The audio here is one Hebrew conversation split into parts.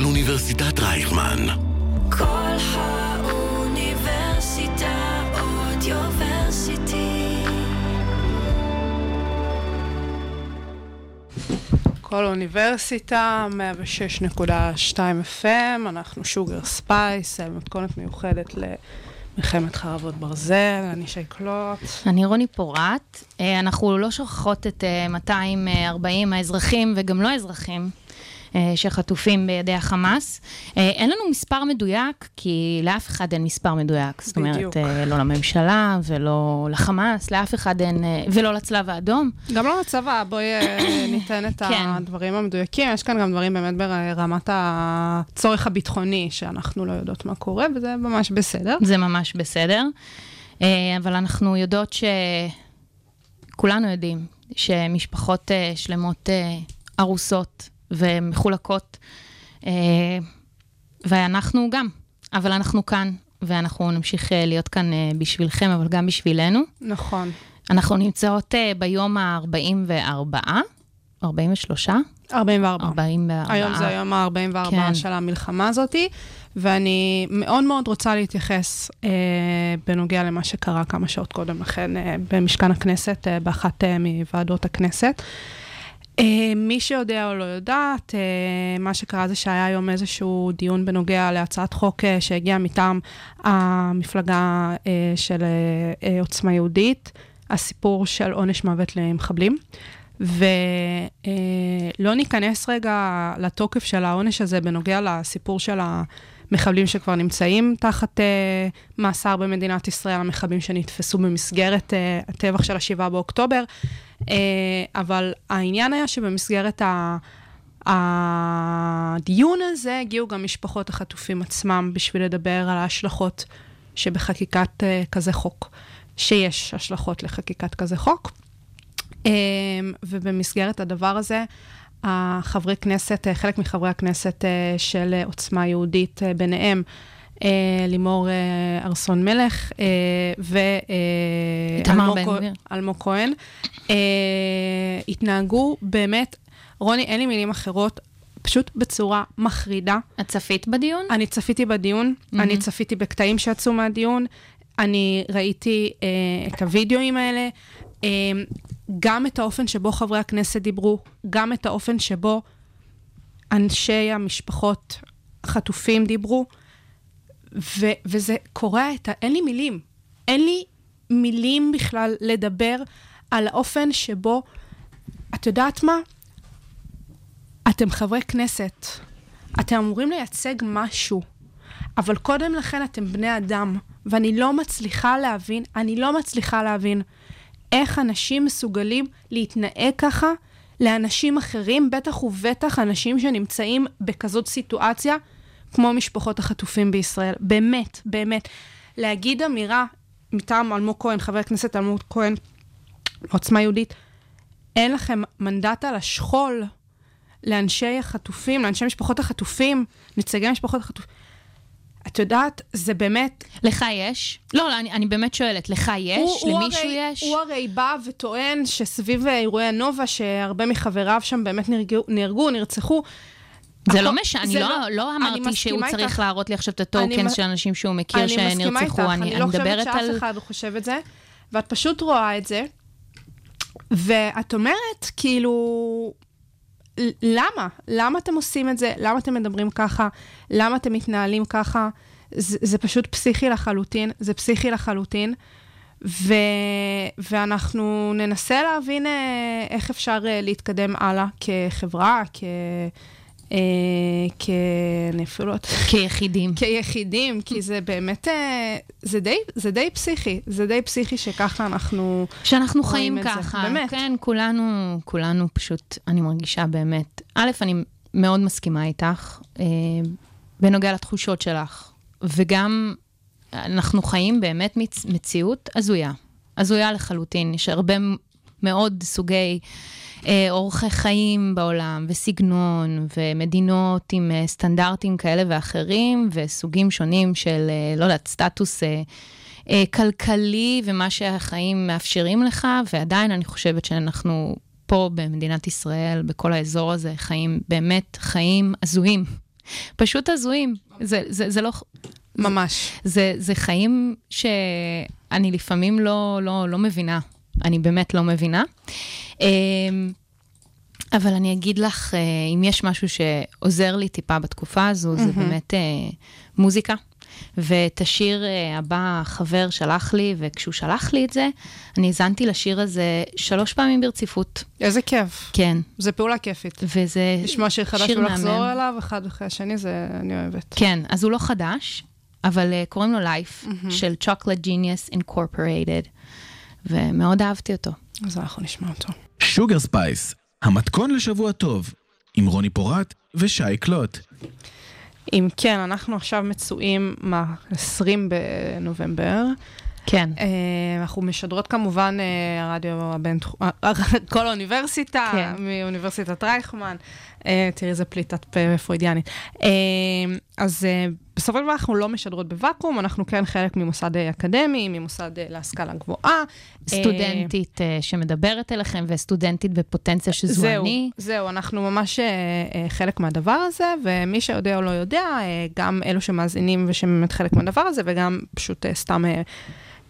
של אוניברסיטת רייכמן. קול האוניברסיטה אודיוורסיטי. קול האוניברסיטה, 106.2 FM, אנחנו שוגר ספייס, מתכונת מיוחדת למלחמת חרבות ברזל, אני שי קלוט. אני רוני פורט. אה, אנחנו לא שוכחות את אה, 240 האזרחים וגם לא אזרחים. אה, שחטופים בידי החמאס. אה, אין לנו מספר מדויק, כי לאף אחד אין מספר מדויק. זאת אומרת, בדיוק. אה, לא לממשלה ולא לחמאס, לאף אחד אין, ולא לצלב האדום. גם לא לצבא, בואי ניתן את כן. הדברים המדויקים. יש כאן גם דברים באמת ברמת הצורך הביטחוני, שאנחנו לא יודעות מה קורה, וזה ממש בסדר. זה ממש בסדר. אבל אנחנו יודעות ש... כולנו יודעים שמשפחות שלמות הרוסות ומחולקות, אה, ואנחנו גם, אבל אנחנו כאן, ואנחנו נמשיך אה, להיות כאן אה, בשבילכם, אבל גם בשבילנו. נכון. אנחנו נמצאות ביום ה-44, 43? 44. 44. היום זה היום ה-44 כן. של המלחמה הזאתי, ואני מאוד מאוד רוצה להתייחס אה, בנוגע למה שקרה כמה שעות קודם לכן אה, במשכן הכנסת, אה, באחת אה, מוועדות הכנסת. אה, מי שיודע או לא יודעת, אה, מה שקרה זה שהיה היום איזשהו דיון בנוגע להצעת חוק אה, שהגיעה מטעם המפלגה אה, של אה, אה, עוצמה יהודית, הסיפור של עונש מוות למחבלים. ולא ניכנס רגע לתוקף של העונש הזה בנוגע לסיפור של המחבלים שכבר נמצאים תחת מאסר במדינת ישראל, המחבלים שנתפסו במסגרת הטבח של ה-7 באוקטובר, אבל העניין היה שבמסגרת ה... הדיון הזה הגיעו גם משפחות החטופים עצמם בשביל לדבר על ההשלכות שבחקיקת uh, כזה חוק, שיש השלכות לחקיקת כזה חוק. אמ, ובמסגרת הדבר הזה, החברי כנסת, אה, חלק מחברי הכנסת אה, של אה, עוצמה יהודית, אה, ביניהם אה, לימור אה, ארסון מלך גביר. ואלמוג כהן, אה, התנהגו באמת, רוני, אין לי מילים אחרות, פשוט בצורה מחרידה. את צפית בדיון? אני צפיתי בדיון, מהמם. אני צפיתי בקטעים שיצאו מהדיון, אני ראיתי אה, את הוידאוים האלה, אה, גם את האופן שבו חברי הכנסת דיברו, גם את האופן שבו אנשי המשפחות החטופים דיברו, ו- וזה קורע את ה... אין לי מילים. אין לי מילים בכלל לדבר על האופן שבו, את יודעת מה? אתם חברי כנסת, אתם אמורים לייצג משהו, אבל קודם לכן אתם בני אדם, ואני לא מצליחה להבין, אני לא מצליחה להבין איך אנשים מסוגלים להתנהג ככה לאנשים אחרים, בטח ובטח אנשים שנמצאים בכזאת סיטואציה, כמו משפחות החטופים בישראל. באמת, באמת. להגיד אמירה מטעם אלמוג כהן, חבר הכנסת אלמוג כהן, עוצמה יהודית, אין לכם מנדט על השכול לאנשי החטופים, לאנשי משפחות החטופים, נציגי משפחות החטופים. את יודעת, זה באמת... לך יש? לא, לא, אני, אני באמת שואלת, לך יש? הוא- הוא למישהו הרי, יש? הוא הרי בא וטוען שסביב אירועי הנובה, שהרבה מחבריו שם באמת נהרגו, נהרגו נרצחו. זה לא הכל- משנה, אני לא, לא אני אמרתי שהוא מסכימה צריך איתך. להראות לי עכשיו את מ- של אנשים שהוא מכיר אני מסכימה שנרצחו, איתך, אני, אני לא חושבת שאף על... אחד לא חושב את זה, ואת פשוט רואה את זה, ואת אומרת, כאילו, למה? למה אתם עושים את זה? למה אתם מדברים ככה? למה אתם מתנהלים ככה? זה, זה פשוט פסיכי לחלוטין, זה פסיכי לחלוטין. ו... ואנחנו ננסה להבין אה, איך אפשר אה, להתקדם הלאה כחברה, כ... אה, כ... אני אפילו לא. כיחידים. כיחידים, כי זה באמת, אה, זה די, זה די פסיכי, זה די פסיכי שככה אנחנו... שאנחנו חיים את זה, ככה. באמת. כן, כולנו, כולנו פשוט, אני מרגישה באמת. א', אני מאוד מסכימה איתך, אה, בנוגע לתחושות שלך, וגם אנחנו חיים באמת מצ, מציאות הזויה. הזויה לחלוטין. יש הרבה מאוד סוגי אורחי חיים בעולם, וסגנון, ומדינות עם אה, סטנדרטים כאלה ואחרים, וסוגים שונים של, אה, לא יודעת, סטטוס אה, אה, כלכלי ומה שהחיים מאפשרים לך, ועדיין אני חושבת שאנחנו פה במדינת ישראל, בכל האזור הזה, חיים באמת חיים הזויים. פשוט הזויים. זה, זה, זה לא... ממש. זה, זה חיים שאני לפעמים לא, לא, לא מבינה. אני באמת לא מבינה. אמ, אבל אני אגיד לך, אה, אם יש משהו שעוזר לי טיפה בתקופה הזו, זה באמת אה, מוזיקה. ואת השיר אה, הבא חבר שלח לי, וכשהוא שלח לי את זה, אני האזנתי לשיר הזה שלוש פעמים ברציפות. איזה כיף. כן. זה פעולה כיפית. וזה לשמוע שיר חדש שיר ולחזור מהמם. אליו, אחד אחרי השני, זה אני אוהבת. כן, אז הוא לא חדש, אבל אה, קוראים לו Life, של Chocolate Genius Incorporated, ומאוד אהבתי אותו. אז אנחנו נשמע אותו. שוגר ספייס, המתכון לשבוע טוב, עם רוני פורט ושי קלוט. אם כן, אנחנו עכשיו מצויים מה-20 בנובמבר. כן. אה, אנחנו משדרות כמובן אה, הרדיו הבין... כל האוניברסיטה, כן. מאוניברסיטת רייכמן. אה, תראי איזה פליטת פה פרוידיאנית. אה, אז אה, בסופו של דבר אנחנו לא משדרות בוואקום, אנחנו כן חלק ממוסד אקדמי, ממוסד להשכלה גבוהה. סטודנטית שמדברת אליכם, וסטודנטית בפוטנציה שזו זהו, אני. זהו, אנחנו ממש חלק מהדבר הזה, ומי שיודע או לא יודע, גם אלו שמאזינים ושבאמת חלק מהדבר הזה, וגם פשוט סתם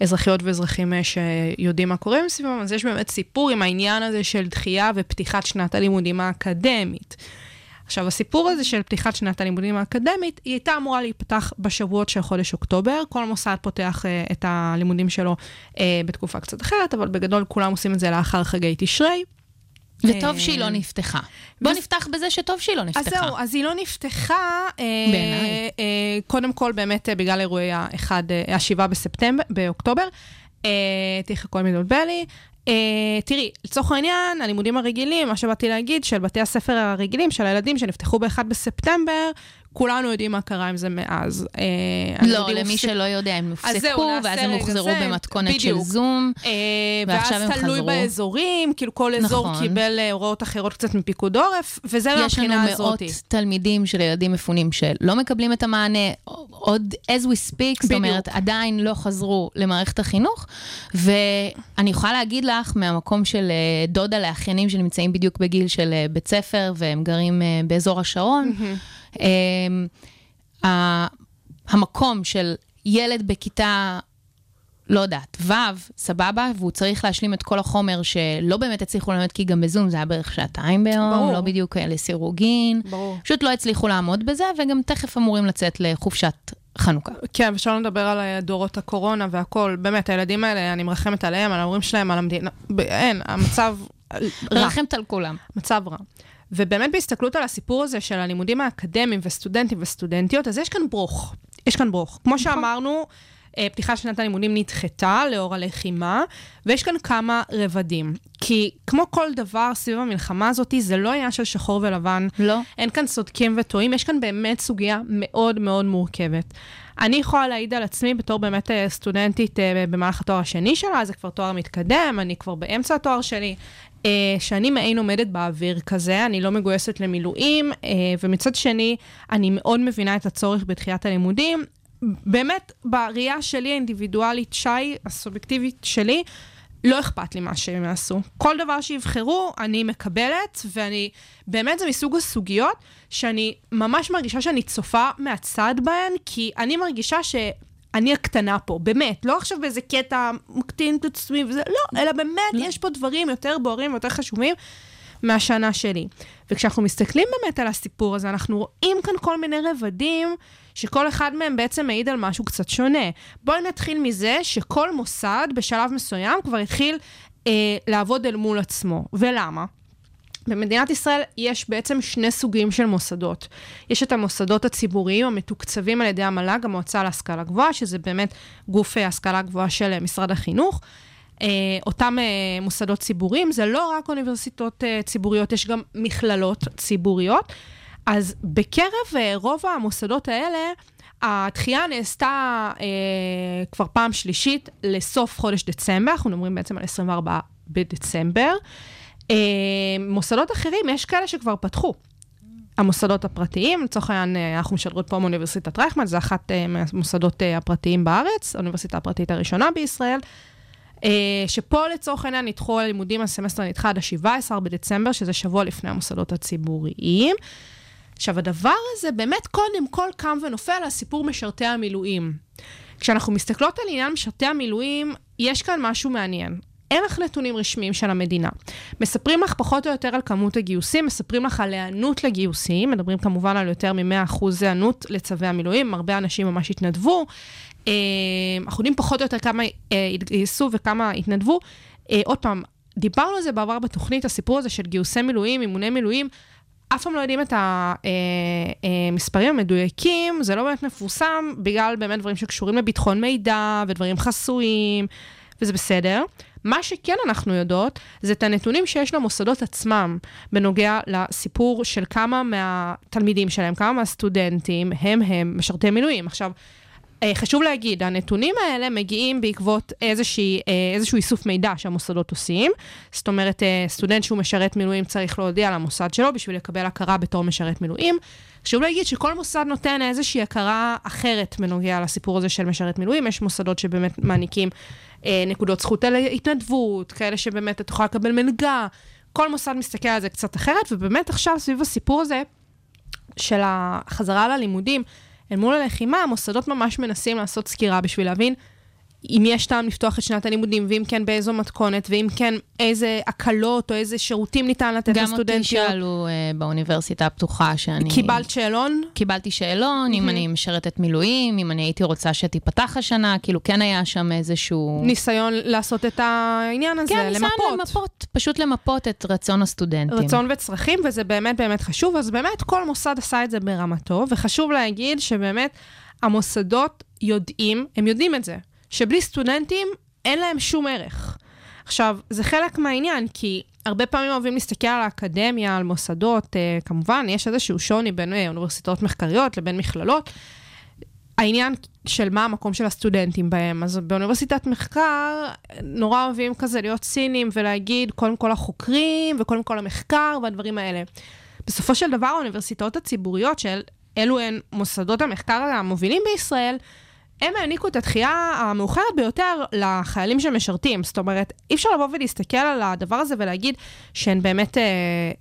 אזרחיות ואזרחים אה, שיודעים מה קורה מסביבם, אז יש באמת סיפור עם העניין הזה של דחייה ופתיחת שנת הלימודים האקדמית. עכשיו, הסיפור הזה של פתיחת שנת הלימודים האקדמית, היא הייתה אמורה להיפתח בשבועות של חודש אוקטובר. כל מוסד פותח אה, את הלימודים שלו אה, בתקופה קצת אחרת, אבל בגדול כולם עושים את זה לאחר חגי תשרי. וטוב אה, שהיא לא נפתחה. בוא נפתח בזה שטוב שהיא לא נפתחה. אז זהו, אז היא לא נפתחה. אה, בעיניי. אה, קודם כל, באמת, אה, בגלל אירועי האחד, אה, השבעה בספטמבר, באוקטובר. אה, תראי, הכל מתבלבל לי. אה, תראי, לצורך העניין, הלימודים הרגילים, מה שבאתי להגיד, של בתי הספר הרגילים, של הילדים שנפתחו ב-1 בספטמבר, כולנו יודעים מה קרה עם זה מאז. אה, לא, למי הופסק- שלא יודע, הם הופסקו, ואז הם הוחזרו במתכונת של בדיוק. זום. אה, ועכשיו ואז הם תלוי חזרו. באזורים, כאילו כל אזור נכון. קיבל אה, הוראות אחרות קצת מפיקוד עורף, וזה יש לנו מהבחינה מאות. תלמידים של ילדים מפונים שלא מקבלים את המענה, עוד as we speak, זאת בדיוק. אומרת, עדיין לא חזרו למערכת החינוך, ואני יכולה להגיד לך, מהמקום של אה, דודה לאחיינים שנמצאים בדיוק בגיל של בית ספר, והם גרים באזור השרון, ה- המקום של ילד בכיתה... לא יודעת, ו', סבבה, והוא צריך להשלים את כל החומר שלא באמת הצליחו ללמד, כי גם בזום זה היה בערך שעתיים ביום, ברור. לא בדיוק אה, לסירוגין. ברור. פשוט לא הצליחו לעמוד בזה, וגם תכף אמורים לצאת לחופשת חנוכה. כן, ושלא נדבר על אה, דורות הקורונה והכל. באמת, הילדים האלה, אני מרחמת עליהם, על ההורים שלהם, על המדינה. אין, המצב רע. רחמת על כולם. מצב רע. ובאמת בהסתכלות על הסיפור הזה של הלימודים האקדמיים וסטודנטים וסטודנטיות, אז יש כאן ברוך. יש כאן ברוך. כמו שאמרנו, אה, פתיחת שנת הלימודים נדחתה לאור הלחימה, ויש כאן כמה רבדים. כי כמו כל דבר סביב המלחמה הזאת, זה לא עניין של שחור ולבן. לא. אין כאן צודקים וטועים, יש כאן באמת סוגיה מאוד מאוד מורכבת. אני יכולה להעיד על עצמי בתור באמת אה, סטודנטית אה, במהלך התואר השני שלה, זה כבר תואר מתקדם, אני כבר באמצע התואר שלי, שאני מעין עומדת באוויר כזה, אני לא מגויסת למילואים, אה, ומצד שני, אני מאוד מבינה את הצורך בתחילת הלימודים. באמת, בראייה שלי האינדיבידואלית, שי, הסובייקטיבית שלי, לא אכפת לי מה שהם יעשו. כל דבר שיבחרו, אני מקבלת, ואני, באמת זה מסוג הסוגיות שאני ממש מרגישה שאני צופה מהצד בהן, כי אני מרגישה שאני הקטנה פה, באמת. לא עכשיו באיזה קטע מקטין את עצמי וזה, לא, אלא באמת, לא. יש פה דברים יותר בוערים ויותר חשובים. מהשנה שלי. וכשאנחנו מסתכלים באמת על הסיפור הזה, אנחנו רואים כאן כל מיני רבדים, שכל אחד מהם בעצם מעיד על משהו קצת שונה. בואי נתחיל מזה שכל מוסד בשלב מסוים כבר התחיל אה, לעבוד אל מול עצמו. ולמה? במדינת ישראל יש בעצם שני סוגים של מוסדות. יש את המוסדות הציבוריים המתוקצבים על ידי המל"ג, המועצה להשכלה גבוהה, שזה באמת גוף אה, השכלה גבוהה של אה, משרד החינוך. אה, אותם אה, מוסדות ציבוריים, זה לא רק אוניברסיטאות אה, ציבוריות, יש גם מכללות ציבוריות. אז בקרב אה, רוב המוסדות האלה, הדחייה נעשתה אה, כבר פעם שלישית לסוף חודש דצמבר, אנחנו מדברים בעצם על 24 בדצמבר. אה, מוסדות אחרים, יש כאלה שכבר פתחו. המוסדות הפרטיים, לצורך העניין, אה, אנחנו משדרות פה מאוניברסיטת רייכמן, זה אחת אה, מהמוסדות אה, הפרטיים בארץ, האוניברסיטה הפרטית הראשונה בישראל. שפה לצורך העניין נדחו הלימודים, הסמסטר נדחה עד ה-17 בדצמבר, שזה שבוע לפני המוסדות הציבוריים. עכשיו, הדבר הזה באמת קודם כל קם ונופל על סיפור משרתי המילואים. כשאנחנו מסתכלות על עניין משרתי המילואים, יש כאן משהו מעניין. אין לך נתונים רשמיים של המדינה. מספרים לך פחות או יותר על כמות הגיוסים, מספרים לך על היענות לגיוסים, מדברים כמובן על יותר מ-100% היענות לצווי המילואים, הרבה אנשים ממש התנדבו. אה, אנחנו יודעים פחות או יותר כמה אה, התגייסו וכמה התנדבו. אה, עוד פעם, דיברנו על זה בעבר בתוכנית, הסיפור הזה של גיוסי מילואים, אימוני מילואים. אף פעם לא יודעים את המספרים המדויקים, זה לא באמת מפורסם, בגלל באמת דברים שקשורים לביטחון מידע ודברים חסויים, וזה בסדר. מה שכן אנחנו יודעות, זה את הנתונים שיש למוסדות עצמם בנוגע לסיפור של כמה מהתלמידים שלהם, כמה מהסטודנטים הם הם משרתי מילואים. עכשיו, חשוב להגיד, הנתונים האלה מגיעים בעקבות איזושהי, אה, איזשהו איסוף מידע שהמוסדות עושים. זאת אומרת, אה, סטודנט שהוא משרת מילואים צריך להודיע למוסד שלו בשביל לקבל הכרה בתור משרת מילואים. חשוב להגיד שכל מוסד נותן איזושהי הכרה אחרת בנוגע לסיפור הזה של משרת מילואים. יש מוסדות שבאמת מעניקים אה, נקודות זכות על התנדבות, כאלה שבאמת את יכולה לקבל מלגה. כל מוסד מסתכל על זה קצת אחרת, ובאמת עכשיו סביב הסיפור הזה של החזרה ללימודים, אל מול הלחימה, המוסדות ממש מנסים לעשות סקירה בשביל להבין אם יש טעם לפתוח את שנת הלימודים, ואם כן, באיזו מתכונת, ואם כן, איזה הקלות או איזה שירותים ניתן לתת לסטודנטיות. גם אותי שאלו uh, באוניברסיטה הפתוחה שאני... קיבלת שאלון? קיבלתי שאלון, mm-hmm. אם אני משרתת מילואים, אם אני הייתי רוצה שתיפתח השנה, כאילו כן היה שם איזשהו... ניסיון לעשות את העניין הזה, כן, למפות. כן, ניסיון למפות, פשוט למפות את רצון הסטודנטים. רצון וצרכים, וזה באמת באמת חשוב. אז באמת, כל מוסד עשה את זה ברמתו, וחשוב להגיד שבאמת המוסדות יודעים, הם יודעים את זה. שבלי סטודנטים אין להם שום ערך. עכשיו, זה חלק מהעניין, כי הרבה פעמים אוהבים להסתכל על האקדמיה, על מוסדות, אה, כמובן, יש איזשהו שוני בין אה, אוניברסיטאות מחקריות לבין מכללות. העניין של מה המקום של הסטודנטים בהם. אז באוניברסיטת מחקר, נורא אוהבים כזה להיות ציניים ולהגיד, קודם כל החוקרים, וקודם כל המחקר והדברים האלה. בסופו של דבר, האוניברסיטאות הציבוריות, שאלו הן מוסדות המחקר המובילים בישראל, הם העניקו את התחייה המאוחרת ביותר לחיילים שמשרתים. זאת אומרת, אי אפשר לבוא ולהסתכל על הדבר הזה ולהגיד שהן באמת אה,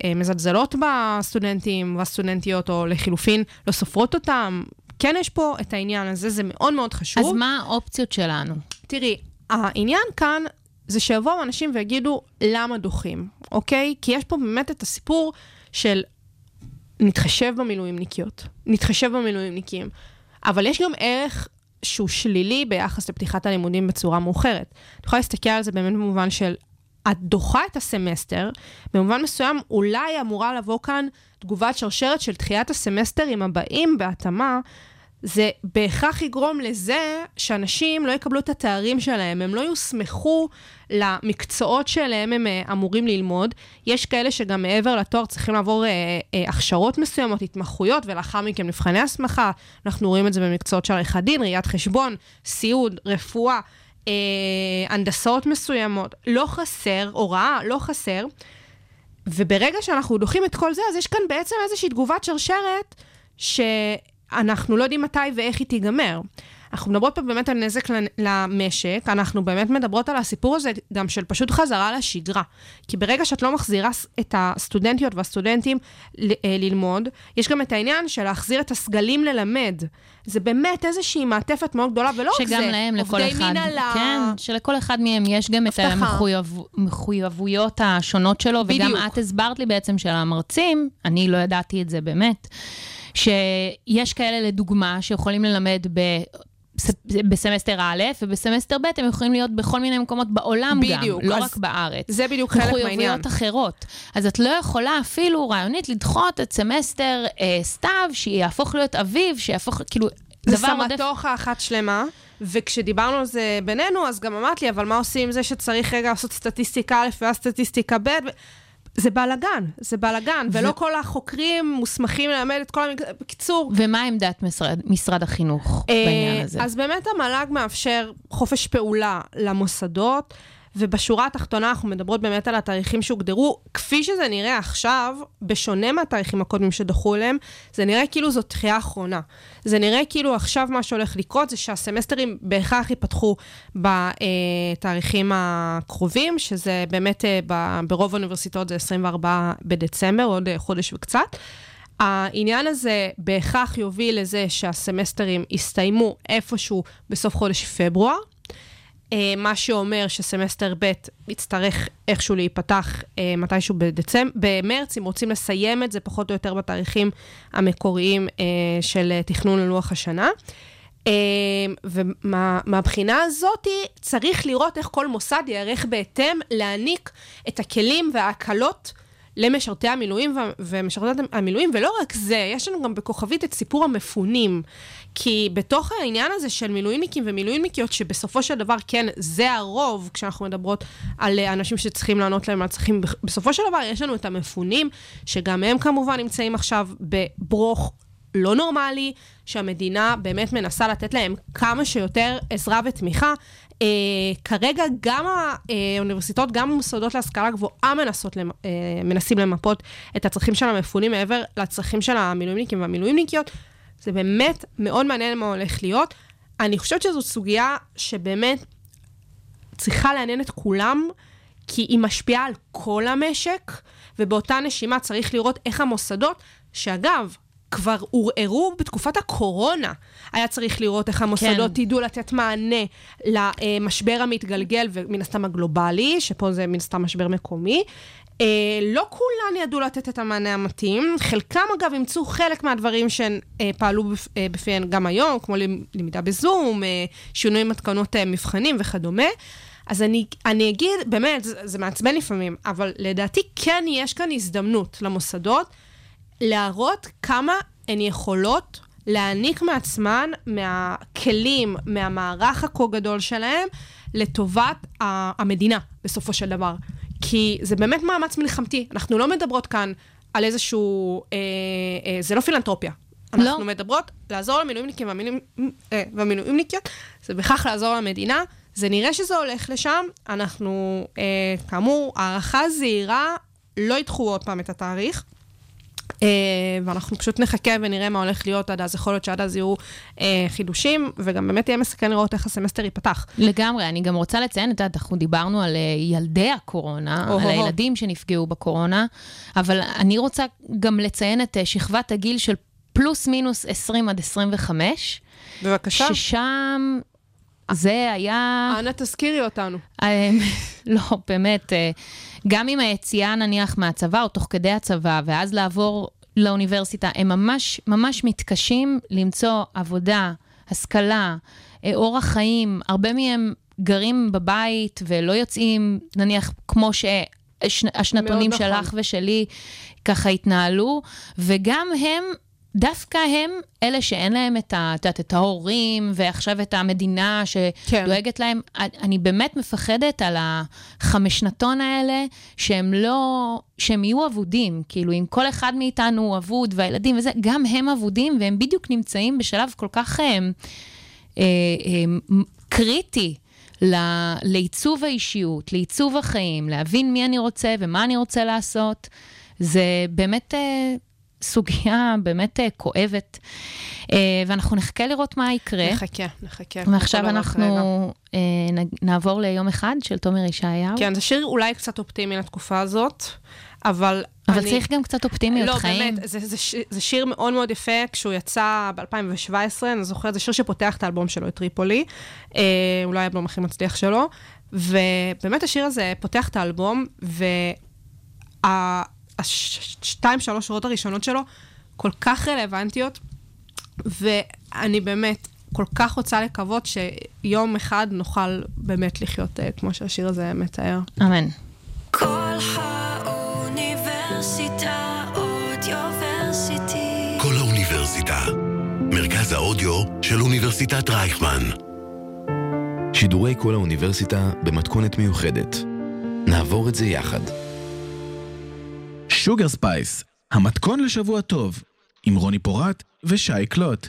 אה, מזלזלות בסטודנטים והסטודנטיות, או לחילופין, לא סופרות אותם. כן יש פה את העניין הזה, זה מאוד מאוד חשוב. אז מה האופציות שלנו? תראי, העניין כאן זה שיבואו אנשים ויגידו למה דוחים, אוקיי? כי יש פה באמת את הסיפור של נתחשב במילואימניקיות, נתחשב במילואימניקים. אבל יש גם ערך שהוא שלילי ביחס לפתיחת הלימודים בצורה מאוחרת. את יכולה להסתכל על זה באמת במובן של, את דוחה את הסמסטר, במובן מסוים אולי אמורה לבוא כאן תגובת שרשרת של דחיית הסמסטרים הבאים בהתאמה, זה בהכרח יגרום לזה שאנשים לא יקבלו את התארים שלהם, הם לא יוסמכו למקצועות שלהם הם אה, אמורים ללמוד. יש כאלה שגם מעבר לתואר צריכים לעבור אה, אה, הכשרות מסוימות, התמחויות, ולאחר מכן מבחני הסמכה. אנחנו רואים את זה במקצועות של עריכת דין, ראיית חשבון, סיעוד, רפואה, אה, הנדסאות מסוימות. לא חסר, הוראה, לא חסר. וברגע שאנחנו דוחים את כל זה, אז יש כאן בעצם איזושהי תגובת שרשרת, ש... אנחנו לא יודעים מתי ואיך היא תיגמר. אנחנו מדברות פה באמת על נזק למשק, אנחנו באמת מדברות על הסיפור הזה גם של פשוט חזרה לשגרה. כי ברגע שאת לא מחזירה את הסטודנטיות והסטודנטים אה, ללמוד, יש גם את העניין של להחזיר את הסגלים ללמד. זה באמת איזושהי מעטפת מאוד גדולה, ולא רק זה, להם, אחד, מנהלה. כן, שלכל אחד מהם יש גם הבטחה. את המחויבויות השונות שלו, בדיוק. וגם את הסברת לי בעצם של המרצים, אני לא ידעתי את זה באמת. שיש כאלה, לדוגמה, שיכולים ללמד ב... בסמסטר א', ובסמסטר ב' הם יכולים להיות בכל מיני מקומות בעולם בדיוק, גם, לא רק בארץ. זה בדיוק חלק מהעניין. מחויבויות אחרות. אז את לא יכולה אפילו רעיונית לדחות את סמסטר אה, סתיו, שיהפוך להיות אביב, שיהפוך, כאילו, דבר עודף. זה סמטוחה אחת שלמה, וכשדיברנו על זה בינינו, אז גם אמרת לי, אבל מה עושים עם זה שצריך רגע לעשות סטטיסטיקה א' ואז סטטיסטיקה ב'? זה בלאגן, זה בלאגן, ו... ולא כל החוקרים מוסמכים ללמד את כל המקצוע. בקיצור... ומה עמדת משרד, משרד החינוך אה, בעניין הזה? אז באמת המל"ג מאפשר חופש פעולה למוסדות. ובשורה התחתונה אנחנו מדברות באמת על התאריכים שהוגדרו. כפי שזה נראה עכשיו, בשונה מהתאריכים הקודמים שדחו אליהם, זה נראה כאילו זו דחייה אחרונה. זה נראה כאילו עכשיו מה שהולך לקרות זה שהסמסטרים בהכרח ייפתחו בתאריכים הקרובים, שזה באמת אה, ברוב האוניברסיטאות זה 24 בדצמבר, עוד אה, חודש וקצת. העניין הזה בהכרח יוביל לזה שהסמסטרים יסתיימו איפשהו בסוף חודש פברואר, מה שאומר שסמסטר ב' יצטרך איכשהו להיפתח אה, מתישהו בדצמ... במרץ, אם רוצים לסיים את זה פחות או יותר בתאריכים המקוריים אה, של תכנון ללוח השנה. ומהבחינה הזאת צריך לראות איך כל מוסד ייערך בהתאם להעניק את הכלים וההקלות למשרתי המילואים ומשרתי המילואים, ולא רק זה, יש לנו גם בכוכבית את סיפור המפונים. כי בתוך העניין הזה של מילואימניקים ומילואימניקיות, שבסופו של דבר, כן, זה הרוב, כשאנחנו מדברות על אנשים שצריכים לענות להם על צרכים, בסופו של דבר יש לנו את המפונים, שגם הם כמובן נמצאים עכשיו בברוך לא נורמלי, שהמדינה באמת מנסה לתת להם כמה שיותר עזרה ותמיכה. Uh, כרגע גם האוניברסיטאות, גם המוסדות להשכלה גבוהה מנסות, uh, מנסים למפות את הצרכים של המפונים מעבר לצרכים של המילואימניקים והמילואימניקיות. זה באמת מאוד מעניין מה הולך להיות. אני חושבת שזו סוגיה שבאמת צריכה לעניין את כולם, כי היא משפיעה על כל המשק, ובאותה נשימה צריך לראות איך המוסדות, שאגב, כבר עורערו בתקופת הקורונה. היה צריך לראות איך המוסדות כן. ידעו לתת מענה למשבר המתגלגל ומן הסתם הגלובלי, שפה זה מן הסתם משבר מקומי. אה, לא כולן ידעו לתת את המענה המתאים. חלקם, אגב, אימצו חלק מהדברים שהן אה, פעלו בפ, אה, בפיהן גם היום, כמו למידה בזום, אה, שינוי מתכונות אה, מבחנים וכדומה. אז אני, אני אגיד, באמת, זה, זה מעצבן לפעמים, אבל לדעתי כן יש כאן הזדמנות למוסדות להראות כמה הן יכולות להעניק מעצמן, מהכלים, מהמערך הכה גדול שלהם, לטובת המדינה, בסופו של דבר. כי זה באמת מאמץ מלחמתי. אנחנו לא מדברות כאן על איזשהו... אה, אה, זה לא פילנטרופיה. לא. אנחנו מדברות לעזור למילואימניקים אה, והמילואימניקיות, זה בכך לעזור למדינה. זה נראה שזה הולך לשם. אנחנו, אה, כאמור, הערכה זהירה, לא ידחו עוד פעם את התאריך. Uh, ואנחנו פשוט נחכה ונראה מה הולך להיות עד אז. יכול להיות שעד אז יהיו uh, חידושים, וגם באמת יהיה מסכן לראות איך הסמסטר ייפתח. לגמרי, אני גם רוצה לציין, את יודעת, אנחנו דיברנו על uh, ילדי הקורונה, או על או הילדים שנפגעו בקורונה, אבל אני רוצה גם לציין את שכבת הגיל של פלוס מינוס 20 עד 25. בבקשה. ששם זה היה... אנא תזכירי אותנו. לא, באמת, גם עם היציאה נניח מהצבא או תוך כדי הצבא, ואז לעבור לאוניברסיטה, הם ממש ממש מתקשים למצוא עבודה, השכלה, אה, אורח חיים, הרבה מהם גרים בבית ולא יוצאים, נניח, כמו שהשנתונים שלך נכון. ושלי ככה התנהלו, וגם הם דווקא הם אלה שאין להם את, ה, את, את, ההורים, ועכשיו את המדינה שדואגת כן. להם. אני באמת מפחדת על החמשנתון האלה, שהם לא, שהם יהיו אבודים. כאילו, אם כל אחד מאיתנו הוא אבוד, והילדים וזה, גם הם אבודים, והם בדיוק נמצאים בשלב כל כך הם, אה, אה, קריטי. לעיצוב האישיות, לעיצוב החיים, להבין מי אני רוצה ומה אני רוצה לעשות. זה באמת אה, סוגיה באמת uh, כואבת, uh, ואנחנו נחכה לראות מה יקרה. נחכה, נחכה. ועכשיו אנחנו uh, נעבור ליום אחד של תומר ישעיהו. כן, זה שיר אולי קצת אופטימי לתקופה הזאת, אבל... אבל אני... צריך גם קצת אופטימיות לא, חיים. לא, באמת, זה, זה, ש... זה שיר מאוד מאוד יפה, כשהוא יצא ב-2017, אני זוכרת, זה שיר שפותח את האלבום שלו, את טריפולי, אה, אולי האלבום הכי מצליח שלו, ובאמת השיר הזה פותח את האלבום, וה... השתיים, שלוש שורות הראשונות שלו כל כך רלוונטיות, ואני באמת כל כך רוצה לקוות שיום אחד נוכל באמת לחיות uh, כמו שהשיר הזה מתאר. אמן. כל האוניברסיטה אודיוורסיטי. כל האוניברסיטה, מרכז האודיו של אוניברסיטת רייכמן. שידורי כל האוניברסיטה במתכונת מיוחדת. נעבור את זה יחד. שוגר ספייס, המתכון לשבוע טוב, עם רוני פורט ושי קלוט.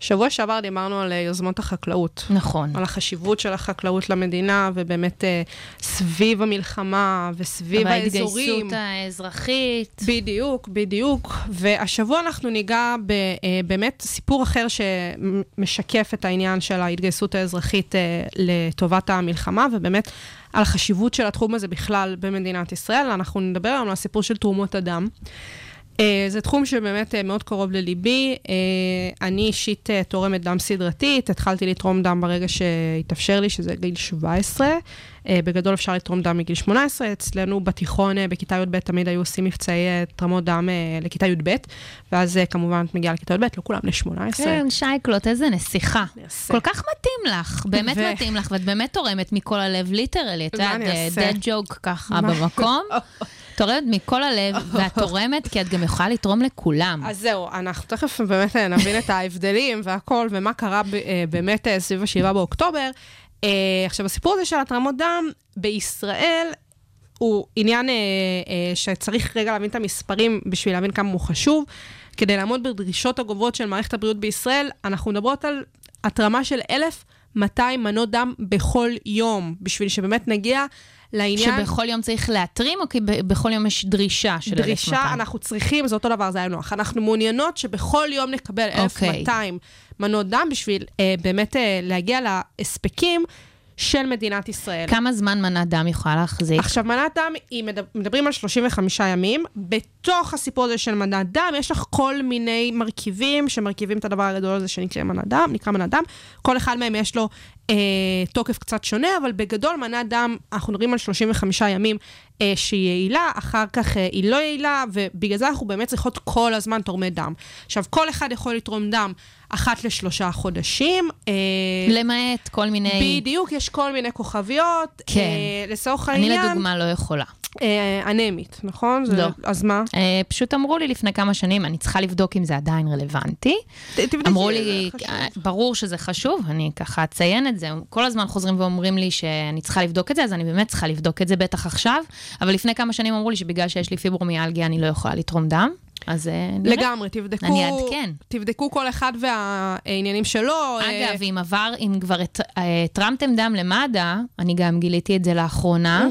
שבוע שעבר דיברנו על אה, יוזמות החקלאות. נכון. על החשיבות של החקלאות למדינה, ובאמת אה, סביב המלחמה וסביב האזורים. וההתגייסות האזרחית. בדיוק, בדיוק. והשבוע אנחנו ניגע באמת סיפור אחר שמשקף את העניין של ההתגייסות האזרחית אה, לטובת המלחמה, ובאמת על החשיבות של התחום הזה בכלל במדינת ישראל. אנחנו נדבר היום על הסיפור של תרומות הדם. אה, זה תחום שבאמת אה, מאוד קרוב לליבי. אה, אני אישית תורמת דם סדרתית, התחלתי לתרום דם ברגע שהתאפשר לי, שזה גיל 17. בגדול אפשר לתרום דם מגיל 18. אצלנו בתיכון, בכיתה י"ב, תמיד היו עושים מבצעי תרמות דם לכיתה י"ב, ואז כמובן את מגיעה לכיתה י"ב, לא כולם ל-18. כן, שייקלוט, איזה נסיכה. כל כך מתאים לך, באמת ו... מתאים לך, ואת באמת תורמת מכל הלב, ליטרלי. את יודעת, dead joke ככה במקום. תורמת מכל הלב, ואת תורמת כי את גם יכולה לתרום לכולם. אז זהו, אנחנו תכף באמת נבין את ההבדלים והכל, ומה קרה אה, באמת אה, סביב ה-7 באוקטובר. אה, עכשיו, הסיפור הזה של התרמות דם בישראל, הוא עניין אה, אה, שצריך רגע להבין את המספרים בשביל להבין כמה הוא חשוב. כדי לעמוד בדרישות הגוברות של מערכת הבריאות בישראל, אנחנו מדברות על התרמה של 1,200 מנות דם בכל יום, בשביל שבאמת נגיע לעניין... שבכל יום צריך להתרים, או כי בכל יום יש דרישה של 1,200? דרישה, אנחנו צריכים, זה אותו דבר, זה היה נוח. אנחנו מעוניינות שבכל יום נקבל 1,200 okay. מנות דם בשביל אה, באמת אה, להגיע להספקים. של מדינת ישראל. כמה זמן מנת דם יכולה להחזיק? עכשיו, מנת דם, היא מדבר, מדברים על 35 ימים. בתוך הסיפור הזה של מנת דם, יש לך כל מיני מרכיבים שמרכיבים את הדבר הגדול הזה שנקרא מנת דם, נקרא מנת דם. כל אחד מהם יש לו אה, תוקף קצת שונה, אבל בגדול מנת דם, אנחנו מדברים על 35 ימים שהיא יעילה, אחר כך אה, היא לא יעילה, ובגלל זה אנחנו באמת צריכות כל הזמן תורמי דם. עכשיו, כל אחד יכול לתרום דם אחת לשלושה חודשים. אה, למעט כל מיני... בדיוק, יש כל מיני כוכביות. כן. אה, לצורך העניין... אני לדוגמה לא יכולה. אה, אנמית, נכון? לא. אז מה? אה, פשוט אמרו לי לפני כמה שנים, אני צריכה לבדוק אם זה עדיין רלוונטי. תבדקי, אמרו לי, אה, ברור שזה חשוב, אני ככה אציין את זה. כל הזמן חוזרים ואומרים לי שאני צריכה לבדוק את זה, אז אני באמת צריכה לבדוק את זה בטח עכשיו. אבל לפני כמה שנים אמרו לי שבגלל שיש לי פיברומיאלגיה אני לא יכולה לתרום דם. אז אה, נראה. לגמרי, תבדקו... אני אעדכן. תבדקו כל אחד והעניינים שלו. אה, אגב, אם עבר, אם כבר התרמתם אה, דם למד"א, אני גם גיליתי את זה לאחרונה,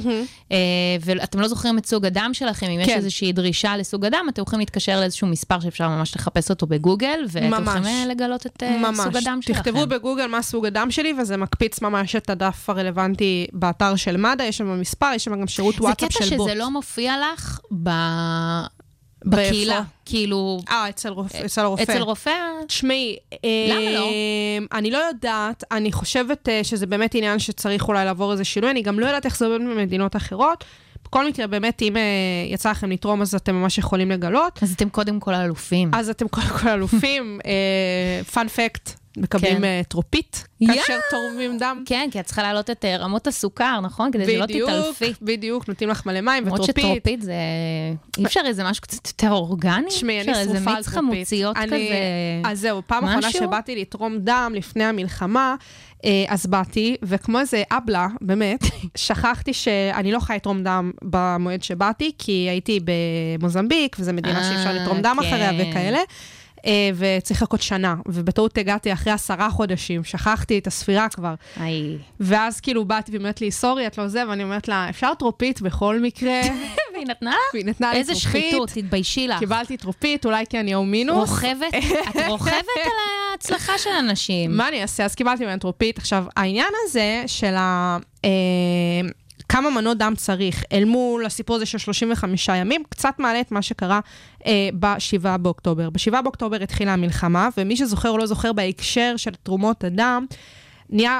ואתם לא זוכרים את סוג הדם שלכם, אם יש כן. איזושהי דרישה לסוג הדם, אתם יכולים להתקשר לאיזשהו מספר שאפשר ממש לחפש אותו בגוגל, ואתם יכולים לגלות את סוג הדם שלכם. תכתבו בגוגל מה סוג הדם שלי, וזה מקפיץ ממש את הדף הרלוונטי באתר של מד"א, יש שם מספר, יש שם גם שירות וואטסאפ של בוט. זה קטע שזה לא מופיע לך בקהילה, כאילו... אה, אצל, רופא, אצל הרופא. אצל רופא? תשמעי, למה לא? אה, אני לא יודעת, אני חושבת אה, שזה באמת עניין שצריך אולי לעבור איזה שינוי, אני גם לא יודעת איך זה עובד במדינות אחרות. בכל מקרה, באמת, אם אה, יצא לכם לתרום, אז אתם ממש יכולים לגלות. אז אתם קודם כל אלופים. אז אתם קודם כל אלופים. פאנפקט, uh, מקבלים כן. uh, טרופית כאשר תורמים דם. כן, כי את צריכה להעלות את uh, רמות הסוכר, נכון? כדי שלא תתעלפי. בדיוק, בדיוק, נותנים לך מלא מים וטרופית. למרות שטרופית זה... אי אפשר איזה משהו קצת יותר אורגני? תשמעי, אני שרופה על טרופית. איזה מיץ חמוציות כזה... אז זהו, פעם אחרונה שבאתי לתרום דם לפני המלחמה, אה, אז באתי, וכמו איזה אבלה, באמת, שכחתי שאני לא יכולה לתרום דם במועד שבאתי, כי הייתי במוזמביק, וזו מדינה שאי אפשר לתרום דם אחריה כן. וכאלה. אה, וצריך לחכות שנה, ובטעות הגעתי אחרי עשרה חודשים, שכחתי את הספירה כבר. איי. ואז כאילו באתי ואומרת לי, סורי, את לא זה, ואני אומרת לה, אפשר טרופית בכל מקרה? והיא נתנה? והיא נתנה לי טרופית. איזה שחיתות, תתביישי לך. קיבלתי טרופית, אולי כי אני או מינוס. רוכבת? את רוכבת על ההצלחה של אנשים. מה אני אעשה? אז קיבלתי ממנה טרופית. עכשיו, העניין הזה של ה... כמה מנות דם צריך אל מול הסיפור הזה של 35 ימים, קצת מעלה את מה שקרה אה, ב-7 באוקטובר. ב-7 באוקטובר התחילה המלחמה, ומי שזוכר או לא זוכר בהקשר של תרומות הדם, נהיה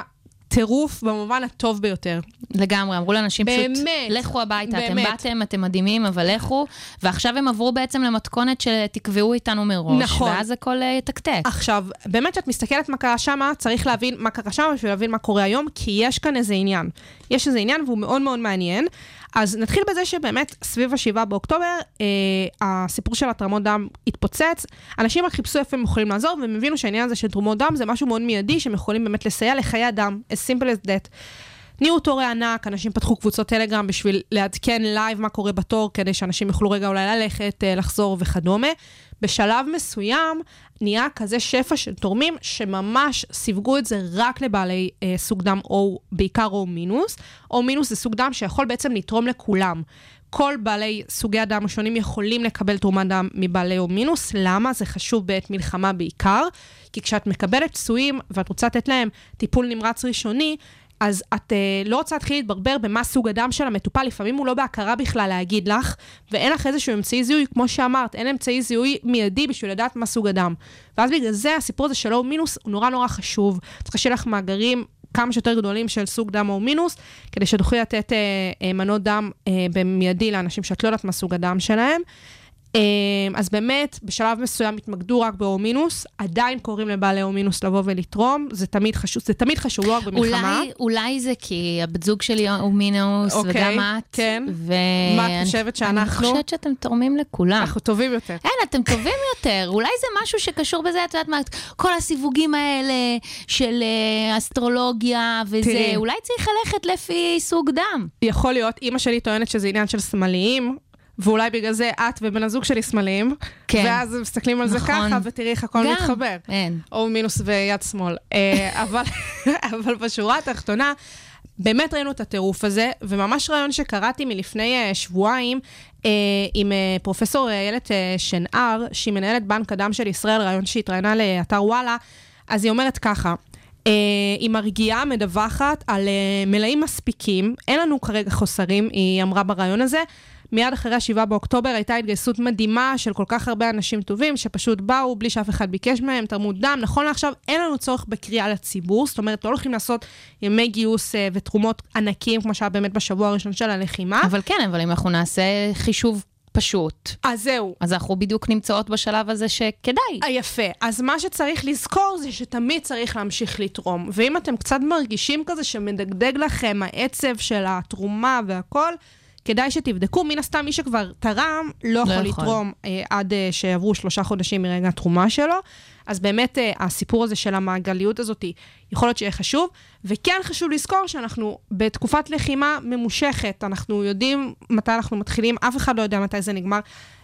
טירוף במובן הטוב ביותר. לגמרי, אמרו לאנשים באמת, פשוט, לכו הביתה, באמת. אתם באתם, אתם מדהימים, אבל לכו, ועכשיו הם עברו בעצם למתכונת שתקבעו איתנו מראש, נכון. ואז הכל אה, יתקתק. עכשיו, באמת, כשאת מסתכלת מה קרה שם, צריך להבין מה קרה שם בשביל להבין מה קורה היום, כי יש כאן איזה עניין. יש איזה עניין והוא מאוד מאוד מעניין. אז נתחיל בזה שבאמת סביב ה-7 באוקטובר, אה, הסיפור של התרמות דם התפוצץ. אנשים רק חיפשו איפה הם יכולים לעזור, והם הבינו שהעניין הזה של תרומות דם זה משהו מאוד מיידי, שהם יכולים באמת לסייע לחיי אדם, as simple as that. נהיו תורי ענק, אנשים פתחו קבוצות טלגרם בשביל לעדכן live מה קורה בתור, כדי שאנשים יוכלו רגע אולי ללכת, אה, לחזור וכדומה. בשלב מסוים נהיה כזה שפע של תורמים, שממש סיווגו את זה רק לבעלי אה, סוג דם או בעיקר O מינוס. או מינוס זה סוג דם שיכול בעצם לתרום לכולם. כל בעלי סוגי הדם השונים יכולים לקבל תרומת דם מבעלי או מינוס. למה? זה חשוב בעת מלחמה בעיקר. כי כשאת מקבלת פצועים ואת רוצה לתת להם טיפול נמרץ ראשוני, אז את uh, לא רוצה להתחיל להתברבר במה סוג הדם של המטופל, לפעמים הוא לא בהכרה בכלל להגיד לך, ואין לך איזשהו אמצעי זיהוי, כמו שאמרת, אין אמצעי זיהוי מיידי בשביל לדעת מה סוג הדם. ואז בגלל זה הסיפור הזה של או מינוס הוא נורא נורא חשוב. צריך שיהיה לך מאגרים כמה שיותר גדולים של סוג דם או מינוס, כדי שתוכלי לתת אה, מנות דם אה, במיידי לאנשים שאת לא יודעת מה סוג הדם שלהם. אמ, אז באמת, בשלב מסוים התמקדו רק באו מינוס, עדיין קוראים לבעלי או מינוס לבוא ולתרום, זה תמיד חשוב, זה תמיד חשוב, לא רק במלחמה. אולי, אולי זה כי הבת זוג שלי הוא מינוס, אוקיי, וגם את. כן. ו... מה את חושבת שאנחנו? אני חושבת שאתם תורמים לכולם. אנחנו טובים יותר. אין, אתם טובים יותר. אולי זה משהו שקשור בזה, את יודעת מה, כל הסיווגים האלה של uh, אסטרולוגיה וזה, תראי. אולי צריך ללכת לפי סוג דם. יכול להיות, אימא שלי טוענת שזה עניין של שמאליים. ואולי בגלל זה את ובן הזוג שלי שמאליים, כן. ואז מסתכלים על נכון. זה ככה, ותראי איך הכל גם, מתחבר. אין. או מינוס ויד שמאל. אה, אבל, אבל בשורה התחתונה, באמת ראינו את הטירוף הזה, וממש רעיון שקראתי מלפני uh, שבועיים uh, עם פרופסור איילת שנהר, שהיא מנהלת בנק הדם של ישראל, רעיון שהתראיינה לאתר וואלה, אז היא אומרת ככה, Uh, היא מרגיעה, מדווחת על uh, מלאים מספיקים, אין לנו כרגע חוסרים, היא אמרה ברעיון הזה. מיד אחרי ה-7 באוקטובר הייתה התגייסות מדהימה של כל כך הרבה אנשים טובים, שפשוט באו בלי שאף אחד ביקש מהם, תרמו דם. נכון לעכשיו, אין לנו צורך בקריאה לציבור, זאת אומרת, לא הולכים לעשות ימי גיוס uh, ותרומות ענקים, כמו שהיה באמת בשבוע הראשון של הלחימה. אבל כן, אבל אם אנחנו נעשה חישוב פשוט. אז זהו. אז אנחנו בדיוק נמצאות בשלב הזה שכדאי. אה, יפה. אז מה שצריך לזכור זה שתמיד צריך להמשיך לתרום. ואם אתם קצת מרגישים כזה שמדגדג לכם העצב של התרומה והכל, כדאי שתבדקו. מן הסתם, מי שכבר תרם, לא יכול, לא יכול. לתרום אה, עד אה, שיעברו שלושה חודשים מרגע התרומה שלו. אז באמת, אה, הסיפור הזה של המעגליות הזאת, יכול להיות שיהיה חשוב. וכן חשוב לזכור שאנחנו בתקופת לחימה ממושכת. אנחנו יודעים מתי אנחנו מתחילים, אף אחד לא יודע מתי זה נגמר.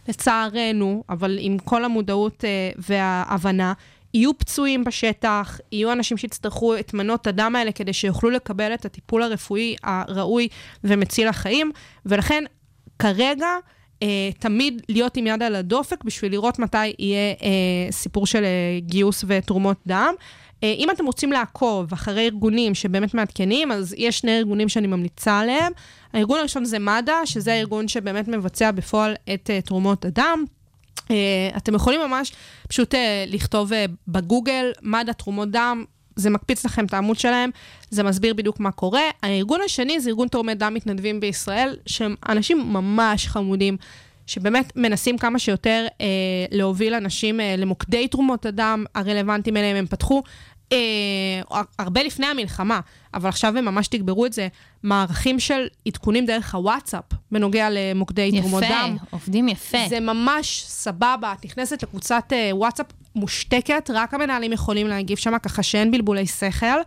לצערנו, אבל עם כל המודעות אה, וההבנה, יהיו פצועים בשטח, יהיו אנשים שיצטרכו את מנות הדם האלה כדי שיוכלו לקבל את הטיפול הרפואי הראוי ומציל החיים, ולכן כרגע... אה, תמיד להיות עם יד על הדופק בשביל לראות מתי יהיה אה, סיפור של אה, גיוס ותרומות דם. אה, אם אתם רוצים לעקוב אחרי ארגונים שבאמת מעדכנים, אז יש שני ארגונים שאני ממליצה עליהם. הארגון הראשון זה מד"א, שזה הארגון שבאמת מבצע בפועל את אה, תרומות הדם. Uh, אתם יכולים ממש פשוט uh, לכתוב uh, בגוגל, מד"א תרומות דם, זה מקפיץ לכם את העמוד שלהם, זה מסביר בדיוק מה קורה. הארגון השני זה ארגון תורמי דם מתנדבים בישראל, שהם אנשים ממש חמודים, שבאמת מנסים כמה שיותר אה, להוביל אנשים אה, למוקדי תרומות הדם הרלוונטיים אליהם. הם פתחו אה, הרבה לפני המלחמה, אבל עכשיו הם ממש תגברו את זה, מערכים של עדכונים דרך הוואטסאפ בנוגע למוקדי יפה, תרומות דם. יפה, עובדים יפה. זה ממש סבבה, את נכנסת לקבוצת אה, וואטסאפ מושתקת, רק המנהלים יכולים להגיב שם, ככה שאין בלבולי שכל.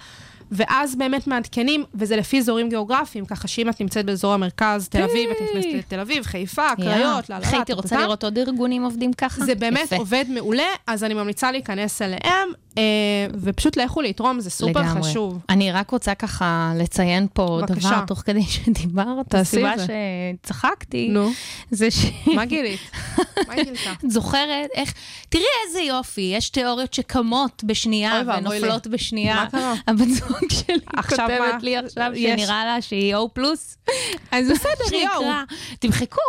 ואז באמת מעדכנים, וזה לפי אזורים גיאוגרפיים, ככה שאם את נמצאת באזור המרכז, תל אביב, את נכנסת לתל אביב, חיפה, קריות, לאללה, איך הייתי רוצה לראות עוד ארגונים עובדים ככה? זה באמת עובד מעולה, אז אני ממליצה להיכנס אליהם. אה, ופשוט לכו לתרום, זה סופר. חשוב. אני רק רוצה ככה לציין פה. דבר תוך כדי שדיברת, הסיבה שצחקתי. זה ש... מה גילית? מה גילית? זוכרת איך... תראי איזה יופי, יש תיאוריות שקמות בשנייה ונופלות בשנייה. מה קרה? הבת זוג שלי כותבת לי עכשיו שנראה לה שהיא O פלוס. אז בסדר, יואו. תמחקו.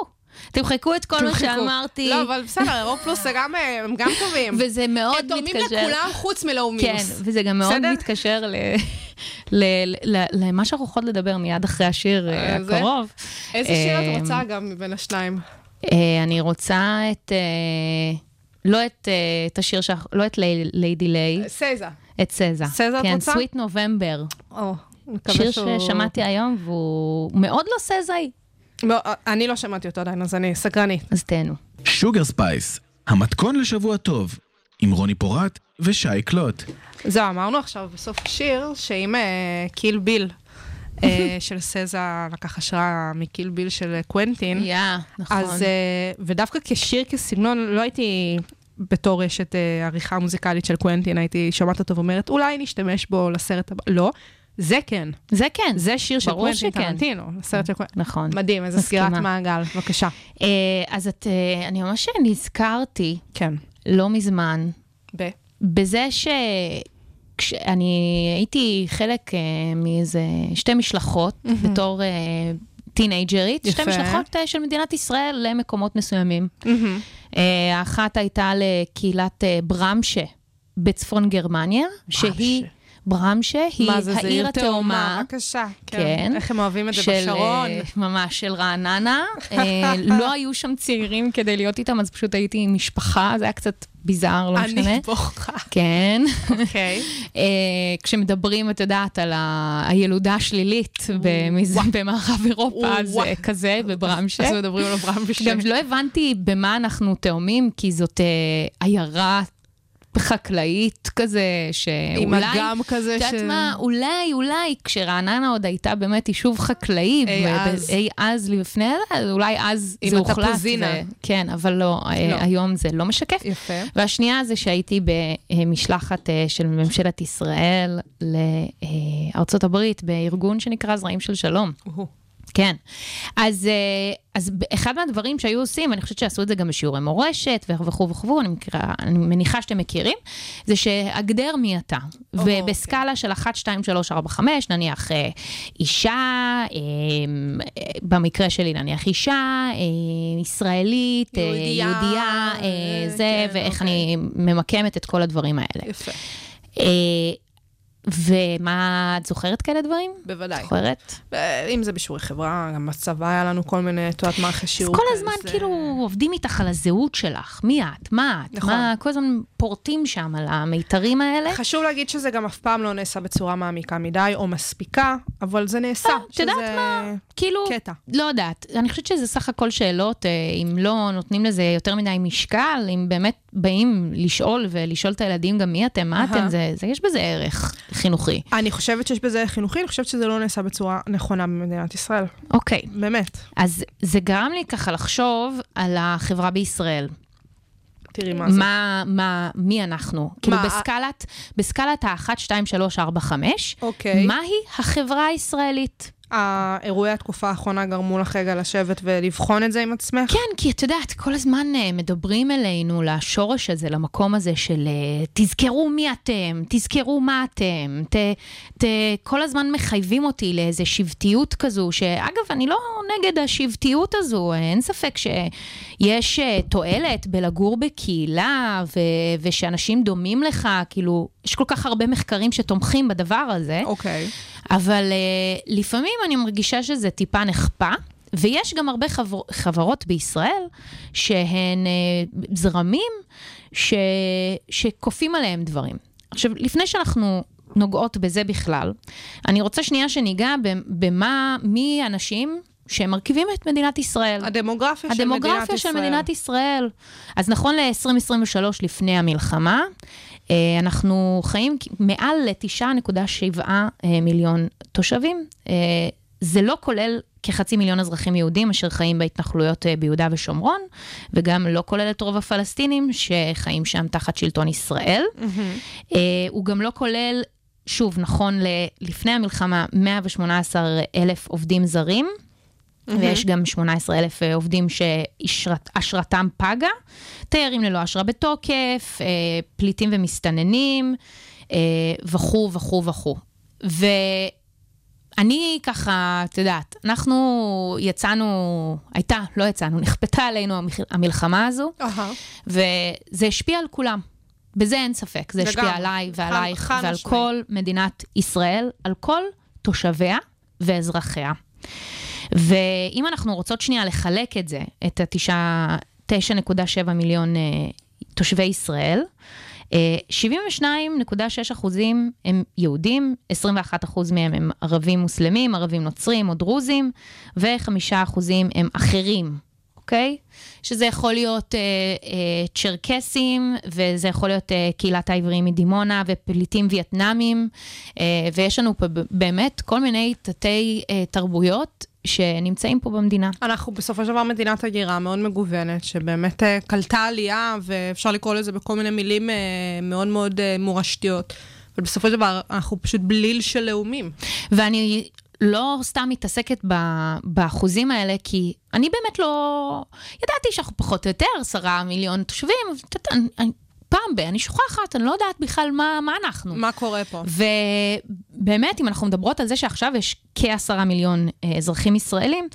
תמחקו את כל מה שאמרתי. לא, אבל בסדר, אירופ פלוס הם גם טובים. וזה מאוד מתקשר. הם תורמים לכולם חוץ מלאו מינוס. כן, וזה גם מאוד מתקשר למה שאנחנו יכולות לדבר מיד אחרי השיר אה, הקרוב. איזה שיר את אה, רוצה גם מבין השניים? אה, אני רוצה את... לא את, השיר שלך, לא את ליידי ליי. סזה. את סזה. סזה את כן, רוצה? כן, סוויט נובמבר. שיר ששמעתי היום, והוא מאוד לא סזאי. לא, אני לא שמעתי אותו עדיין, אז אני סקרנית. אז תהנו. שוגר ספייס, המתכון לשבוע טוב, עם רוני פורט ושי קלוט. זהו, אמרנו עכשיו בסוף השיר, שאם אה, קיל ביל אה, של סזה לקח השראה מקיל ביל של קוונטין, יא, נכון. אז, אה, ודווקא כשיר, כסגנון, לא הייתי... בתור אשת עריכה מוזיקלית של קוונטין, הייתי שומעת אותו ואומרת, אולי נשתמש בו לסרט הבא. לא. זה כן. זה כן. זה שיר של קוונטין טרנטינו, סרט של קוונטין. נכון. מדהים, איזה סגירת מעגל, בבקשה. אה, אז את, אה, אני ממש נזכרתי, כן. לא מזמן, ב? בזה ש... כשאני הייתי חלק אה, מאיזה שתי משלחות בתור אה, טינג'רית, שתי. משלחות אה, של מדינת ישראל למקומות מסוימים. אה, האחת הייתה לקהילת אה, ברמשה בצפון גרמניה, שהיא... ברמשה היא מה זה, זה העיר עיר התאומה. תאומה? בבקשה. כן. איך הם אוהבים את זה של, בשרון. אה, ממש, של רעננה. אה, לא היו שם צעירים כדי להיות איתם, אז פשוט הייתי עם משפחה, זה היה קצת ביזאר, לא משנה. אני בוכה. כן. אוקיי. אה, כשמדברים, את יודעת, על ה- הילודה השלילית במז- במערב אירופה. זה כזה, בברמשה. אז מדברים על בשם. גם לא הבנתי במה אנחנו תאומים, כי זאת עיירה חקלאית כזה, שאולי... עם אגם כזה את ש... יודעת מה, אולי, אולי, כשרעננה עוד הייתה באמת יישוב חקלאי, אי אז. אי אז לפני זה, אולי אז עם זה הוחלט. התפוזינה. ו- כן, אבל לא, אה, לא. היום זה לא משקף. יפה. והשנייה זה שהייתי במשלחת אה, של ממשלת ישראל לארצות הברית, בארגון שנקרא זרעים של שלום. כן. אז, אה, אז אחד מהדברים שהיו עושים, אני חושבת שעשו את זה גם בשיעורי מורשת וכו' וכו', אני, מכירה, אני מניחה שאתם מכירים, זה שהגדר מי אתה. אוקיי. ובסקאלה של 1, 2, 3, 4, 5, נניח אה, אישה, אה, במקרה שלי נניח אישה, אה, ישראלית, יהודייה, יהודייה, אה, אה, זה, כן, ואיך אוקיי. אני ממקמת את כל הדברים האלה. יפה. ומה, את זוכרת כאלה דברים? בוודאי. זוכרת? אם זה בשיעורי חברה, גם בצבא היה לנו כל מיני, את יודעת, מערכי אז שיעור כל כזה. הזמן כאילו עובדים איתך על הזהות שלך, מי את, מה את, נכון. מה, כל הזמן פורטים שם על המיתרים האלה. חשוב להגיד שזה גם אף פעם לא נעשה בצורה מעמיקה מדי או מספיקה, אבל זה נעשה. אה, את יודעת מה? כאילו, קטע. לא יודעת, אני חושבת שזה סך הכל שאלות, אה, אם לא נותנים לזה יותר מדי משקל, אם באמת באים לשאול ולשאול את הילדים גם מי אתם, מה. אתם, זה, זה, יש בזה ערך חינוכי. אני חושבת שיש בזה חינוכי, אני חושבת שזה לא נעשה בצורה נכונה במדינת ישראל. אוקיי, באמת. אז זה גרם לי ככה לחשוב על החברה בישראל. תראי מה זה. מה, מה, מי אנחנו? כאילו בסקלת, בסקלת ה-1, 2, 3, 4, 5, אוקיי. מהי החברה הישראלית? האירועי התקופה האחרונה גרמו לך רגע לשבת ולבחון את זה עם עצמך? כן, כי את יודעת, כל הזמן אה, מדברים אלינו לשורש הזה, למקום הזה של אה, תזכרו מי אתם, תזכרו מה אתם, ת, ת, כל הזמן מחייבים אותי לאיזו שבטיות כזו, שאגב, אני לא נגד השבטיות הזו, אין ספק שיש אה, תועלת בלגור בקהילה, ו, ושאנשים דומים לך, כאילו, יש כל כך הרבה מחקרים שתומכים בדבר הזה. אוקיי. אבל uh, לפעמים אני מרגישה שזה טיפה נחפה, ויש גם הרבה חבר, חברות בישראל שהן uh, זרמים ש, שכופים עליהם דברים. עכשיו, לפני שאנחנו נוגעות בזה בכלל, אני רוצה שנייה שניגע במה, מי האנשים שמרכיבים את מדינת ישראל. הדמוגרפיה של מדינת ישראל. הדמוגרפיה של מדינת ישראל. אז נכון ל-2023, לפני המלחמה, אנחנו חיים מעל ל-9.7 אה, מיליון תושבים. אה, זה לא כולל כחצי מיליון אזרחים יהודים אשר חיים בהתנחלויות אה, ביהודה ושומרון, וגם לא כולל את רוב הפלסטינים שחיים שם תחת שלטון ישראל. אה, הוא גם לא כולל, שוב, נכון ל- לפני המלחמה, 118 אלף עובדים זרים. ויש גם 18 אלף אה, עובדים שאשרתם פגה, תיירים ללא אשרה בתוקף, אה, פליטים ומסתננים, אה, וכו' וכו' וכו'. ואני ככה, את יודעת, אנחנו יצאנו, הייתה, לא יצאנו, נכפתה עלינו המלחמה הזו, אהה. וזה השפיע על כולם. בזה אין ספק, זה השפיע. עליי ועלייך ועל משמעית. כל מדינת ישראל, על כל תושביה ואזרחיה. ואם אנחנו רוצות שנייה לחלק את זה, את ה-9.7 מיליון אה, תושבי ישראל, אה, 72.6 אחוזים הם יהודים, 21 אחוז מהם הם ערבים מוסלמים, ערבים נוצרים או דרוזים, ו-5 אחוזים הם אחרים, אוקיי? שזה יכול להיות אה, אה, צ'רקסים, וזה יכול להיות אה, קהילת העבריים מדימונה, ופליטים וייטנאמים, אה, ויש לנו פה באמת כל מיני תתי אה, תרבויות שנמצאים פה במדינה. אנחנו בסופו של דבר מדינת הגירה מאוד מגוונת, שבאמת אה, קלטה עלייה, ואפשר לקרוא לזה בכל מיני מילים אה, מאוד מאוד אה, מורשתיות. אבל בסופו של דבר, אנחנו פשוט בליל של לאומים. ואני לא סתם מתעסקת ב- באחוזים האלה, כי אני באמת לא... ידעתי שאנחנו פחות או יותר עשרה מיליון תושבים, אני פעם ב... אני שוכחת, אני לא יודעת בכלל מה, מה אנחנו. מה קורה פה? ובאמת, אם אנחנו מדברות על זה שעכשיו יש כעשרה מיליון אה, אזרחים ישראלים,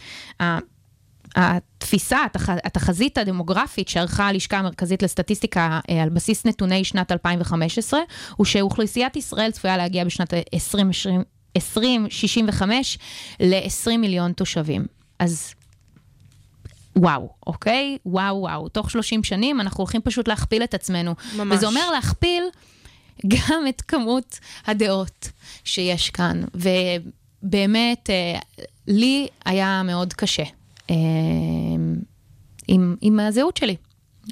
התפיסה, התח, התחזית הדמוגרפית שערכה הלשכה המרכזית לסטטיסטיקה אה, על בסיס נתוני שנת 2015, הוא שאוכלוסיית ישראל צפויה להגיע בשנת 2020, 2065 ל-20 מיליון תושבים. אז וואו, אוקיי? וואו, וואו. תוך 30 שנים אנחנו הולכים פשוט להכפיל את עצמנו. ממש. וזה אומר להכפיל גם את כמות הדעות שיש כאן. ובאמת, אה, לי היה מאוד קשה אה, עם, עם הזהות שלי.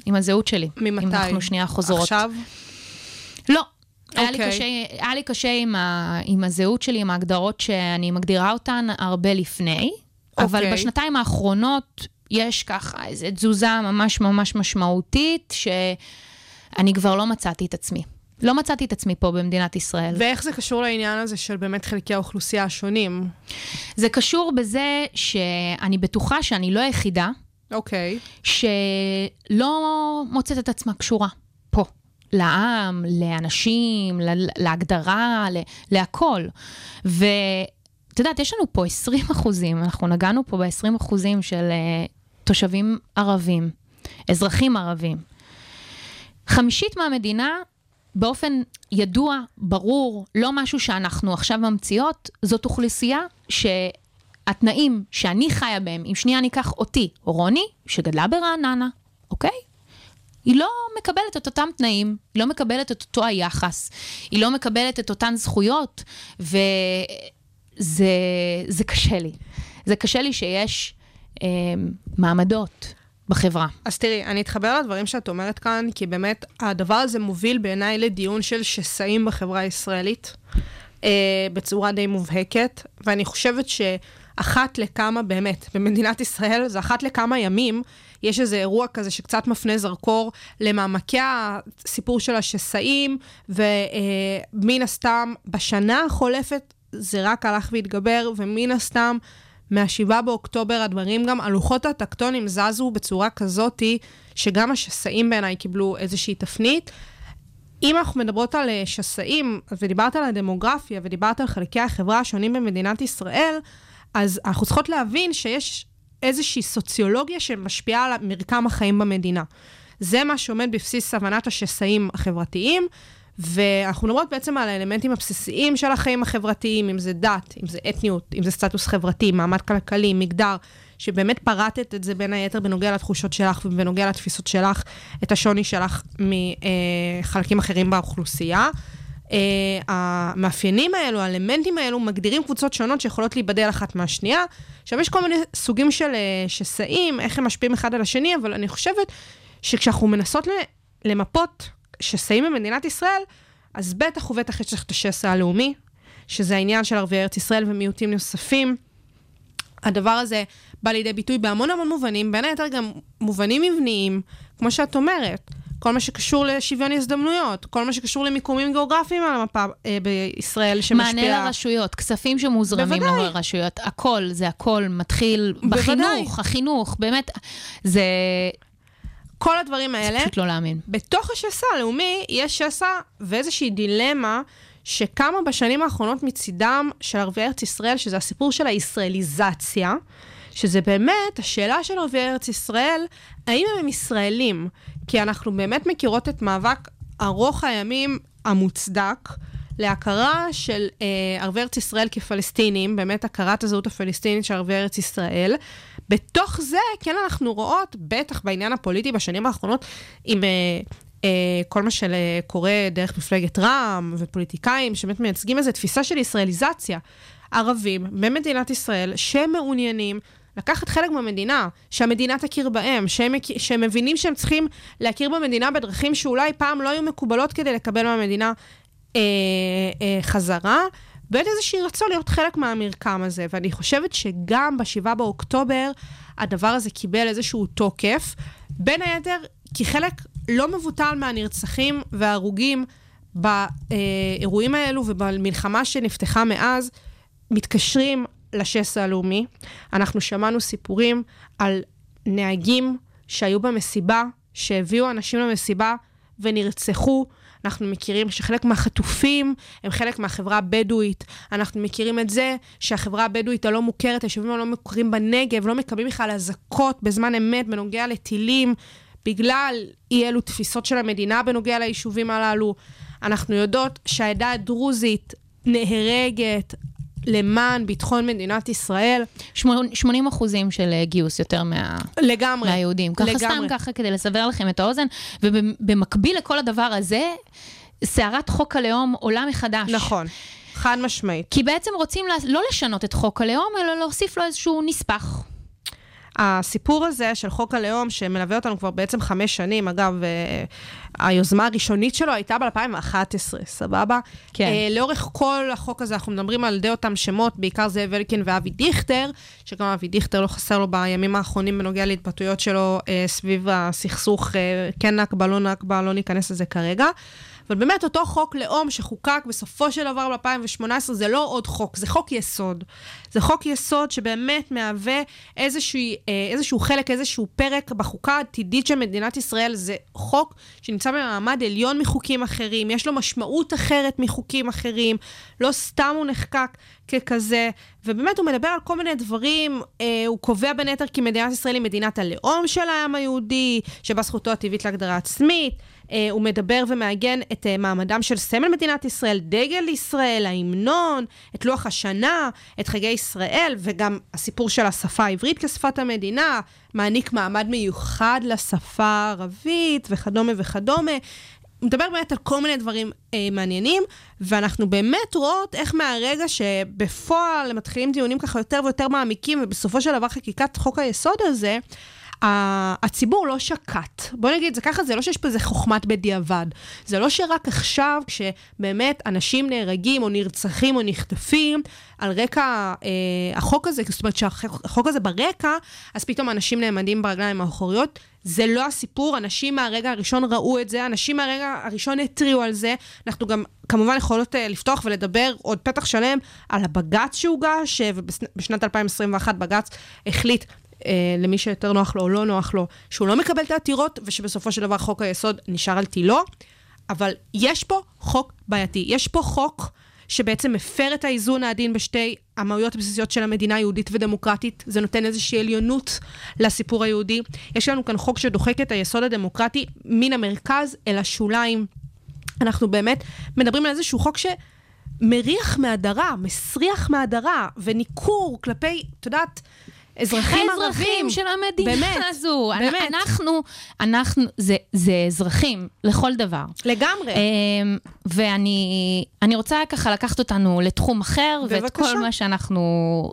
עם הזהות שלי. ממתי? אם אנחנו שנייה חוזרות. עכשיו? לא. Okay. היה, לי אוקיי. קשה, היה לי קשה עם, ה, עם הזהות שלי, עם ההגדרות שאני מגדירה אותן הרבה לפני, okay. אבל אוקיי. בשנתיים האחרונות יש ככה איזו תזוזה ממש ממש משמעותית, שאני כבר לא מצאתי את עצמי. לא מצאתי את עצמי פה במדינת ישראל. ואיך זה קשור לעניין הזה של באמת חלקי האוכלוסייה השונים? זה קשור בזה שאני בטוחה שאני לא היחידה. אוקיי. Okay. שלא מוצאת את עצמה קשורה פה. לעם, לאנשים, להגדרה, להכל. ואת יודעת, יש לנו פה 20 אחוזים, אנחנו נגענו פה ב-20 אחוזים של uh, תושבים ערבים, אזרחים ערבים. חמישית מהמדינה, באופן ידוע, ברור, לא משהו שאנחנו עכשיו ממציאות, זאת אוכלוסייה שהתנאים שאני חיה בהם, אם שנייה ניקח אותי, רוני, שגדלה ברעננה, אוקיי? היא לא מקבלת את אותם תנאים, היא לא מקבלת את אותו היחס, היא לא מקבלת את אותן זכויות, וזה קשה לי. זה קשה לי שיש אה, מעמדות בחברה. אז תראי, אני אתחבר לדברים שאת אומרת כאן, כי באמת הדבר הזה מוביל בעיניי לדיון של שסעים בחברה הישראלית, אה, בצורה די מובהקת, ואני חושבת שאחת לכמה, באמת, במדינת ישראל, זה אחת לכמה ימים, יש איזה אירוע כזה שקצת מפנה זרקור למעמקי הסיפור של השסעים, ומן הסתם, בשנה החולפת זה רק הלך והתגבר, ומן הסתם, מה-7 באוקטובר הדברים גם, הלוחות הטקטונים זזו בצורה כזאתי, שגם השסעים בעיניי קיבלו איזושהי תפנית. אם אנחנו מדברות על אה, שסעים, ודיברת על הדמוגרפיה, ודיברת על חלקי החברה השונים במדינת ישראל, אז אנחנו צריכות להבין שיש איזושהי סוציולוגיה שמשפיעה על מרקם החיים במדינה. זה מה שעומד בבסיס הבנת השסעים החברתיים, ואנחנו מדברות בעצם על האלמנטים הבסיסיים של החיים החברתיים, אם זה דת, אם זה אתניות, אם זה סטטוס חברתי, מעמד כלכלי, מגדר, שבאמת פרטת את זה בין היתר בנוגע לתחושות שלך ובנוגע לתפיסות שלך, את השוני שלך מחלקים אחרים באוכלוסייה. Uh, המאפיינים האלו, האלמנטים האלו, מגדירים קבוצות שונות שיכולות להיבדל אחת מהשנייה. עכשיו, יש כל מיני סוגים של uh, שסעים, איך הם משפיעים אחד על השני, אבל אני חושבת שכשאנחנו מנסות למפות שסעים במדינת ישראל, אז בטח ובטח יש לך את השסע הלאומי, שזה העניין של ערביי ארץ ישראל ומיעוטים נוספים. הדבר הזה בא לידי ביטוי בהמון המון מובנים, בין היתר גם מובנים מבניים, כמו שאת אומרת. כל מה שקשור לשוויון הזדמנויות, כל מה שקשור למיקומים גיאוגרפיים על המפה אה, בישראל שמשפיע... מענה לרשויות, כספים שמוזרמים בוודאי. לרשויות, הכל, זה הכל מתחיל בוודאי. בחינוך, החינוך, באמת, זה... כל הדברים האלה... זה פשוט לא להאמין. בתוך השסע הלאומי יש שסע ואיזושהי דילמה שקמה בשנים האחרונות מצידם של ערביי ארץ ישראל, שזה הסיפור של הישראליזציה, שזה באמת השאלה של ערביי ארץ ישראל, האם הם ישראלים? כי אנחנו באמת מכירות את מאבק ארוך הימים המוצדק. להכרה של אה, ערבי ארץ ישראל כפלסטינים, באמת הכרת הזהות הפלסטינית של ערבי ארץ ישראל. בתוך זה, כן, אנחנו רואות, בטח בעניין הפוליטי בשנים האחרונות, עם אה, אה, כל מה שקורה דרך מפלגת רע"מ ופוליטיקאים שבאמת מייצגים איזו תפיסה של ישראליזציה. ערבים במדינת ישראל שמעוניינים לקחת חלק במדינה, שהמדינה תכיר בהם, שהם, שהם מבינים שהם צריכים להכיר במדינה בדרכים שאולי פעם לא היו מקובלות כדי לקבל מהמדינה אה, אה, חזרה, ואין איזשהי רצון להיות חלק מהמרקם הזה. ואני חושבת שגם ב-7 באוקטובר הדבר הזה קיבל איזשהו תוקף, בין היתר כי חלק לא מבוטל מהנרצחים וההרוגים באירועים האלו ובמלחמה שנפתחה מאז, מתקשרים לשסע הלאומי. אנחנו שמענו סיפורים על נהגים שהיו במסיבה, שהביאו אנשים למסיבה ונרצחו. אנחנו מכירים שחלק מהחטופים הם חלק מהחברה הבדואית. אנחנו מכירים את זה שהחברה הבדואית הלא מוכרת, היישובים הלא מוכרים בנגב, לא מקבלים בכלל אזעקות בזמן אמת בנוגע לטילים, בגלל אי אלו תפיסות של המדינה בנוגע ליישובים הללו. אנחנו יודעות שהעדה הדרוזית נהרגת למען ביטחון מדינת ישראל. 80 אחוזים של אה, גיוס יותר מה... לגמרי. מהיהודים. ככה לגמרי. סתם ככה כדי לסבר לכם את האוזן, ובמקביל לכל הדבר הזה, סערת חוק הלאום עולה מחדש. נכון, חד משמעית. כי בעצם רוצים לא לשנות את חוק הלאום, אלא להוסיף לו איזשהו נספח. הסיפור הזה של חוק הלאום, שמלווה אותנו כבר בעצם חמש שנים, אגב, אה, היוזמה הראשונית שלו הייתה ב-2011, סבבה? כן. אה, לאורך כל החוק הזה אנחנו מדברים על די אותם שמות, בעיקר זאב אלקין ואבי דיכטר, שגם אבי דיכטר לא חסר לו בימים האחרונים בנוגע להתבטאויות שלו אה, סביב הסכסוך, אה, כן נכבה, לא נכבה, לא ניכנס לזה כרגע. אבל באמת אותו חוק לאום שחוקק בסופו של דבר ב-2018 זה לא עוד חוק, זה חוק יסוד. זה חוק יסוד שבאמת מהווה איזשהו, אה, איזשהו חלק, איזשהו פרק בחוקה העתידית של מדינת ישראל. זה חוק שנמצא במעמד עליון מחוקים אחרים, יש לו משמעות אחרת מחוקים אחרים, לא סתם הוא נחקק ככזה, ובאמת הוא מדבר על כל מיני דברים, אה, הוא קובע בין היתר כי מדינת ישראל היא מדינת הלאום של העם היהודי, שבה זכותו הטבעית להגדרה עצמית. אה, הוא מדבר ומעגן את אה, מעמדם של סמל מדינת ישראל, דגל ישראל, ההמנון, את לוח השנה, את חגי ישראל, וגם הסיפור של השפה העברית כשפת המדינה, מעניק מעמד מיוחד לשפה הערבית, וכדומה וכדומה. הוא מדבר באמת על כל מיני דברים אה, מעניינים, ואנחנו באמת רואות איך מהרגע שבפועל מתחילים דיונים ככה יותר ויותר מעמיקים, ובסופו של דבר חקיקת חוק היסוד הזה, הציבור לא שקט. בוא נגיד זה ככה, זה לא שיש פה איזה חוכמת בדיעבד. זה לא שרק עכשיו, כשבאמת אנשים נהרגים או נרצחים או נחטפים על רקע אה, החוק הזה, זאת אומרת שהחוק הזה ברקע, אז פתאום אנשים נעמדים ברגליים האחוריות. זה לא הסיפור, אנשים מהרגע הראשון ראו את זה, אנשים מהרגע הראשון התריעו על זה. אנחנו גם כמובן יכולות uh, לפתוח ולדבר עוד פתח שלם על הבג"ץ שהוגש, אה, ובשנת 2021 בג"ץ החליט אה, למי שיותר נוח לו או לא נוח לו, שהוא לא מקבל את העתירות, ושבסופו של דבר חוק היסוד נשאר על תילו. אבל יש פה חוק בעייתי. יש פה חוק שבעצם מפר את האיזון העדין בשתי המהויות הבסיסיות של המדינה היהודית ודמוקרטית. זה נותן איזושהי עליונות לסיפור היהודי. יש לנו כאן חוק שדוחק את היסוד הדמוקרטי מן המרכז אל השוליים. אנחנו באמת מדברים על איזשהו חוק שמריח מהדרה, מסריח מהדרה, וניכור כלפי, את יודעת, אזרחים ערבים. האזרחים של המדינה באמת, הזו. באמת. אנחנו, אנחנו, זה, זה אזרחים לכל דבר. לגמרי. אמ, ואני אני רוצה ככה לקחת אותנו לתחום אחר, ואת בבקשה. כל מה שאנחנו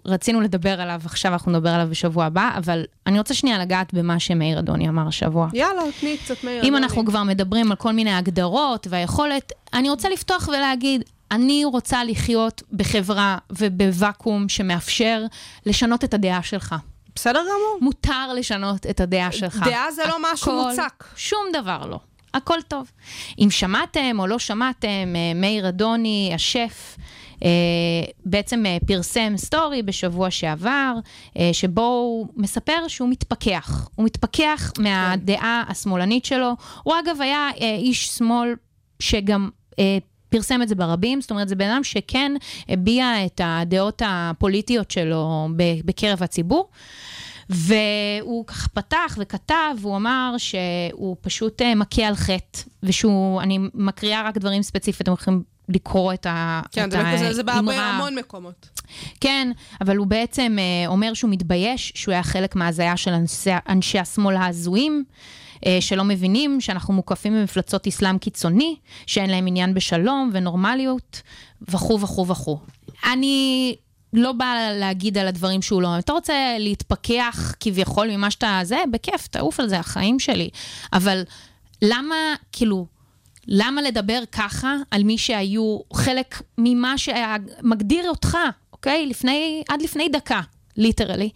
רצינו לדבר עליו עכשיו, אנחנו נדבר עליו בשבוע הבא, אבל אני רוצה שנייה לגעת במה שמאיר אדוני אמר השבוע. יאללה, תני קצת מאיר. אם אדוני. אנחנו כבר מדברים על כל מיני הגדרות והיכולת, אני רוצה לפתוח ולהגיד, אני רוצה לחיות בחברה ובוואקום שמאפשר לשנות את הדעה שלך. בסדר גמור. מותר לשנות את הדעה שלך. דעה זה לא משהו הכל- מוצק. שום דבר לא. הכל טוב. אם שמעתם או לא שמעתם, אה, מאיר אדוני, השף, אה, בעצם אה, פרסם סטורי בשבוע שעבר, שבו הוא מספר שהוא מתפכח. הוא מתפכח מהדעה השמאלנית שלו. הוא אגב היה איש שמאל שגם... פרסם את זה ברבים, זאת אומרת, זה בן אדם שכן הביע את הדעות הפוליטיות שלו בקרב הציבור. והוא כך פתח וכתב, והוא אמר שהוא פשוט אה, מכה על חטא, ושהוא, אני מקריאה רק דברים ספציפיים, אתם יכולים לקרוא את ה- כן, את זה לא כזה, זה האמרה. בהמון מקומות. כן, אבל הוא בעצם אה, אומר שהוא מתבייש, שהוא היה חלק מההזיה של אנשי, אנשי השמאל ההזויים. אה, שלא מבינים שאנחנו מוקפים במפלצות אסלאם קיצוני, שאין להם עניין בשלום ונורמליות, וכו' וכו' וכו'. אני לא באה להגיד על הדברים שהוא לא... אתה רוצה להתפכח כביכול ממה שאתה... זה, בכיף, תעוף על זה, החיים שלי. אבל למה, כאילו, למה לדבר ככה על מי שהיו חלק ממה שמגדיר אותך, אוקיי? לפני, עד לפני דקה, ליטרלי.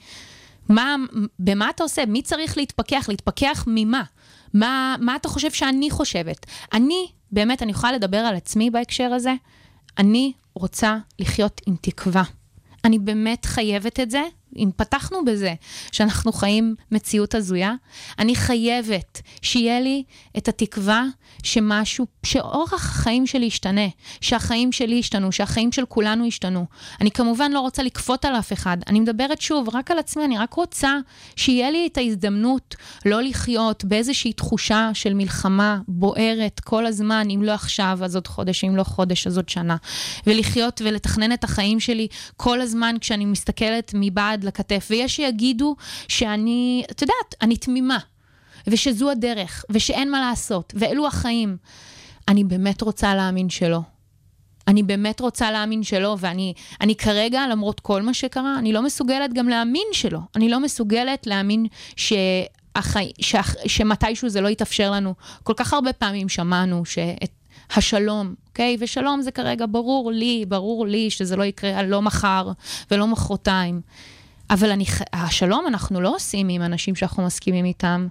מה, במה אתה עושה? מי צריך להתפכח? להתפכח ממה? מה, מה אתה חושב שאני חושבת? אני, באמת, אני יכולה לדבר על עצמי בהקשר הזה. אני רוצה לחיות עם תקווה. אני באמת חייבת את זה, אם פתחנו בזה שאנחנו חיים מציאות הזויה, אני חייבת שיהיה לי את התקווה שמשהו, שאורח החיים שלי ישתנה, שהחיים שלי ישתנו, שהחיים של כולנו ישתנו. אני כמובן לא רוצה לכפות על אף אחד, אני מדברת שוב רק על עצמי, אני רק רוצה שיהיה לי את ההזדמנות לא לחיות באיזושהי תחושה של מלחמה בוערת כל הזמן, אם לא עכשיו, אז עוד חודש, אם לא חודש, אז עוד שנה. ולחיות ולתכנן את החיים שלי כל הזמן כשאני מסתכלת מבעד לכתף. ויש שיגידו שאני, את יודעת, אני תמימה. ושזו הדרך, ושאין מה לעשות, ואלו החיים. אני באמת רוצה להאמין שלא. אני באמת רוצה להאמין שלא, ואני אני כרגע, למרות כל מה שקרה, אני לא מסוגלת גם להאמין שלא. אני לא מסוגלת להאמין שהחי, שח, שמתישהו זה לא יתאפשר לנו. כל כך הרבה פעמים שמענו שאת השלום, אוקיי? ושלום זה כרגע ברור לי, ברור לי שזה לא יקרה לא מחר ולא מחרתיים. אבל אני, השלום אנחנו לא עושים עם אנשים שאנחנו מסכימים איתם.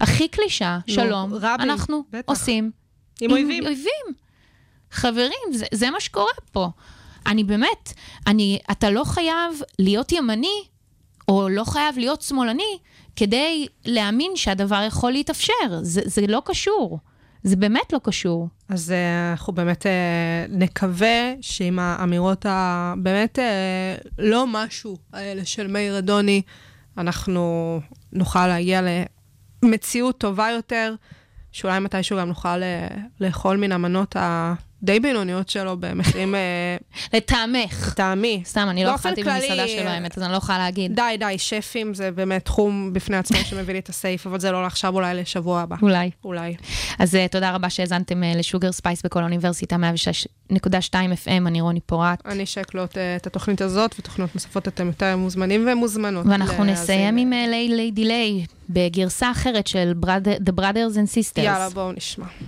הכי קלישה, לא, שלום, רבי, אנחנו בטח. עושים עם, עם אויבים. אויבים. חברים, זה, זה מה שקורה פה. אני באמת, אני, אתה לא חייב להיות ימני, או לא חייב להיות שמאלני, כדי להאמין שהדבר יכול להתאפשר. זה, זה לא קשור. זה באמת לא קשור. אז uh, אנחנו באמת uh, נקווה שעם האמירות הבאמת uh, לא משהו האלה של מאיר אדוני, אנחנו נוכל להגיע למציאות טובה יותר, שאולי מתישהו גם נוכל לאכול מן המנות ה... די בינוניות שלו במחירים... אה, לטעמך. לטעמי. סתם, אני לא אכלתי במסעדה שלו, האמת, אז אני לא יכולה להגיד. די, די, שפים זה באמת תחום בפני עצמו שמביא לי את הסעיף, אבל זה לא לעכשיו, אולי לשבוע הבא. אולי. אולי. אז אה, תודה רבה שהאזנתם אה, לשוגר ספייס בקול האוניברסיטה, 106.2 FM, אני רוני פורט. אני שי קלוט אה, את התוכנית הזאת, ותוכניות נוספות אתם יותר מוזמנים ומוזמנות. ואנחנו נסיים עם Lay Lady Lay, בגרסה אחרת של The Brothers and Sisters. יאללה, בואו נשמע.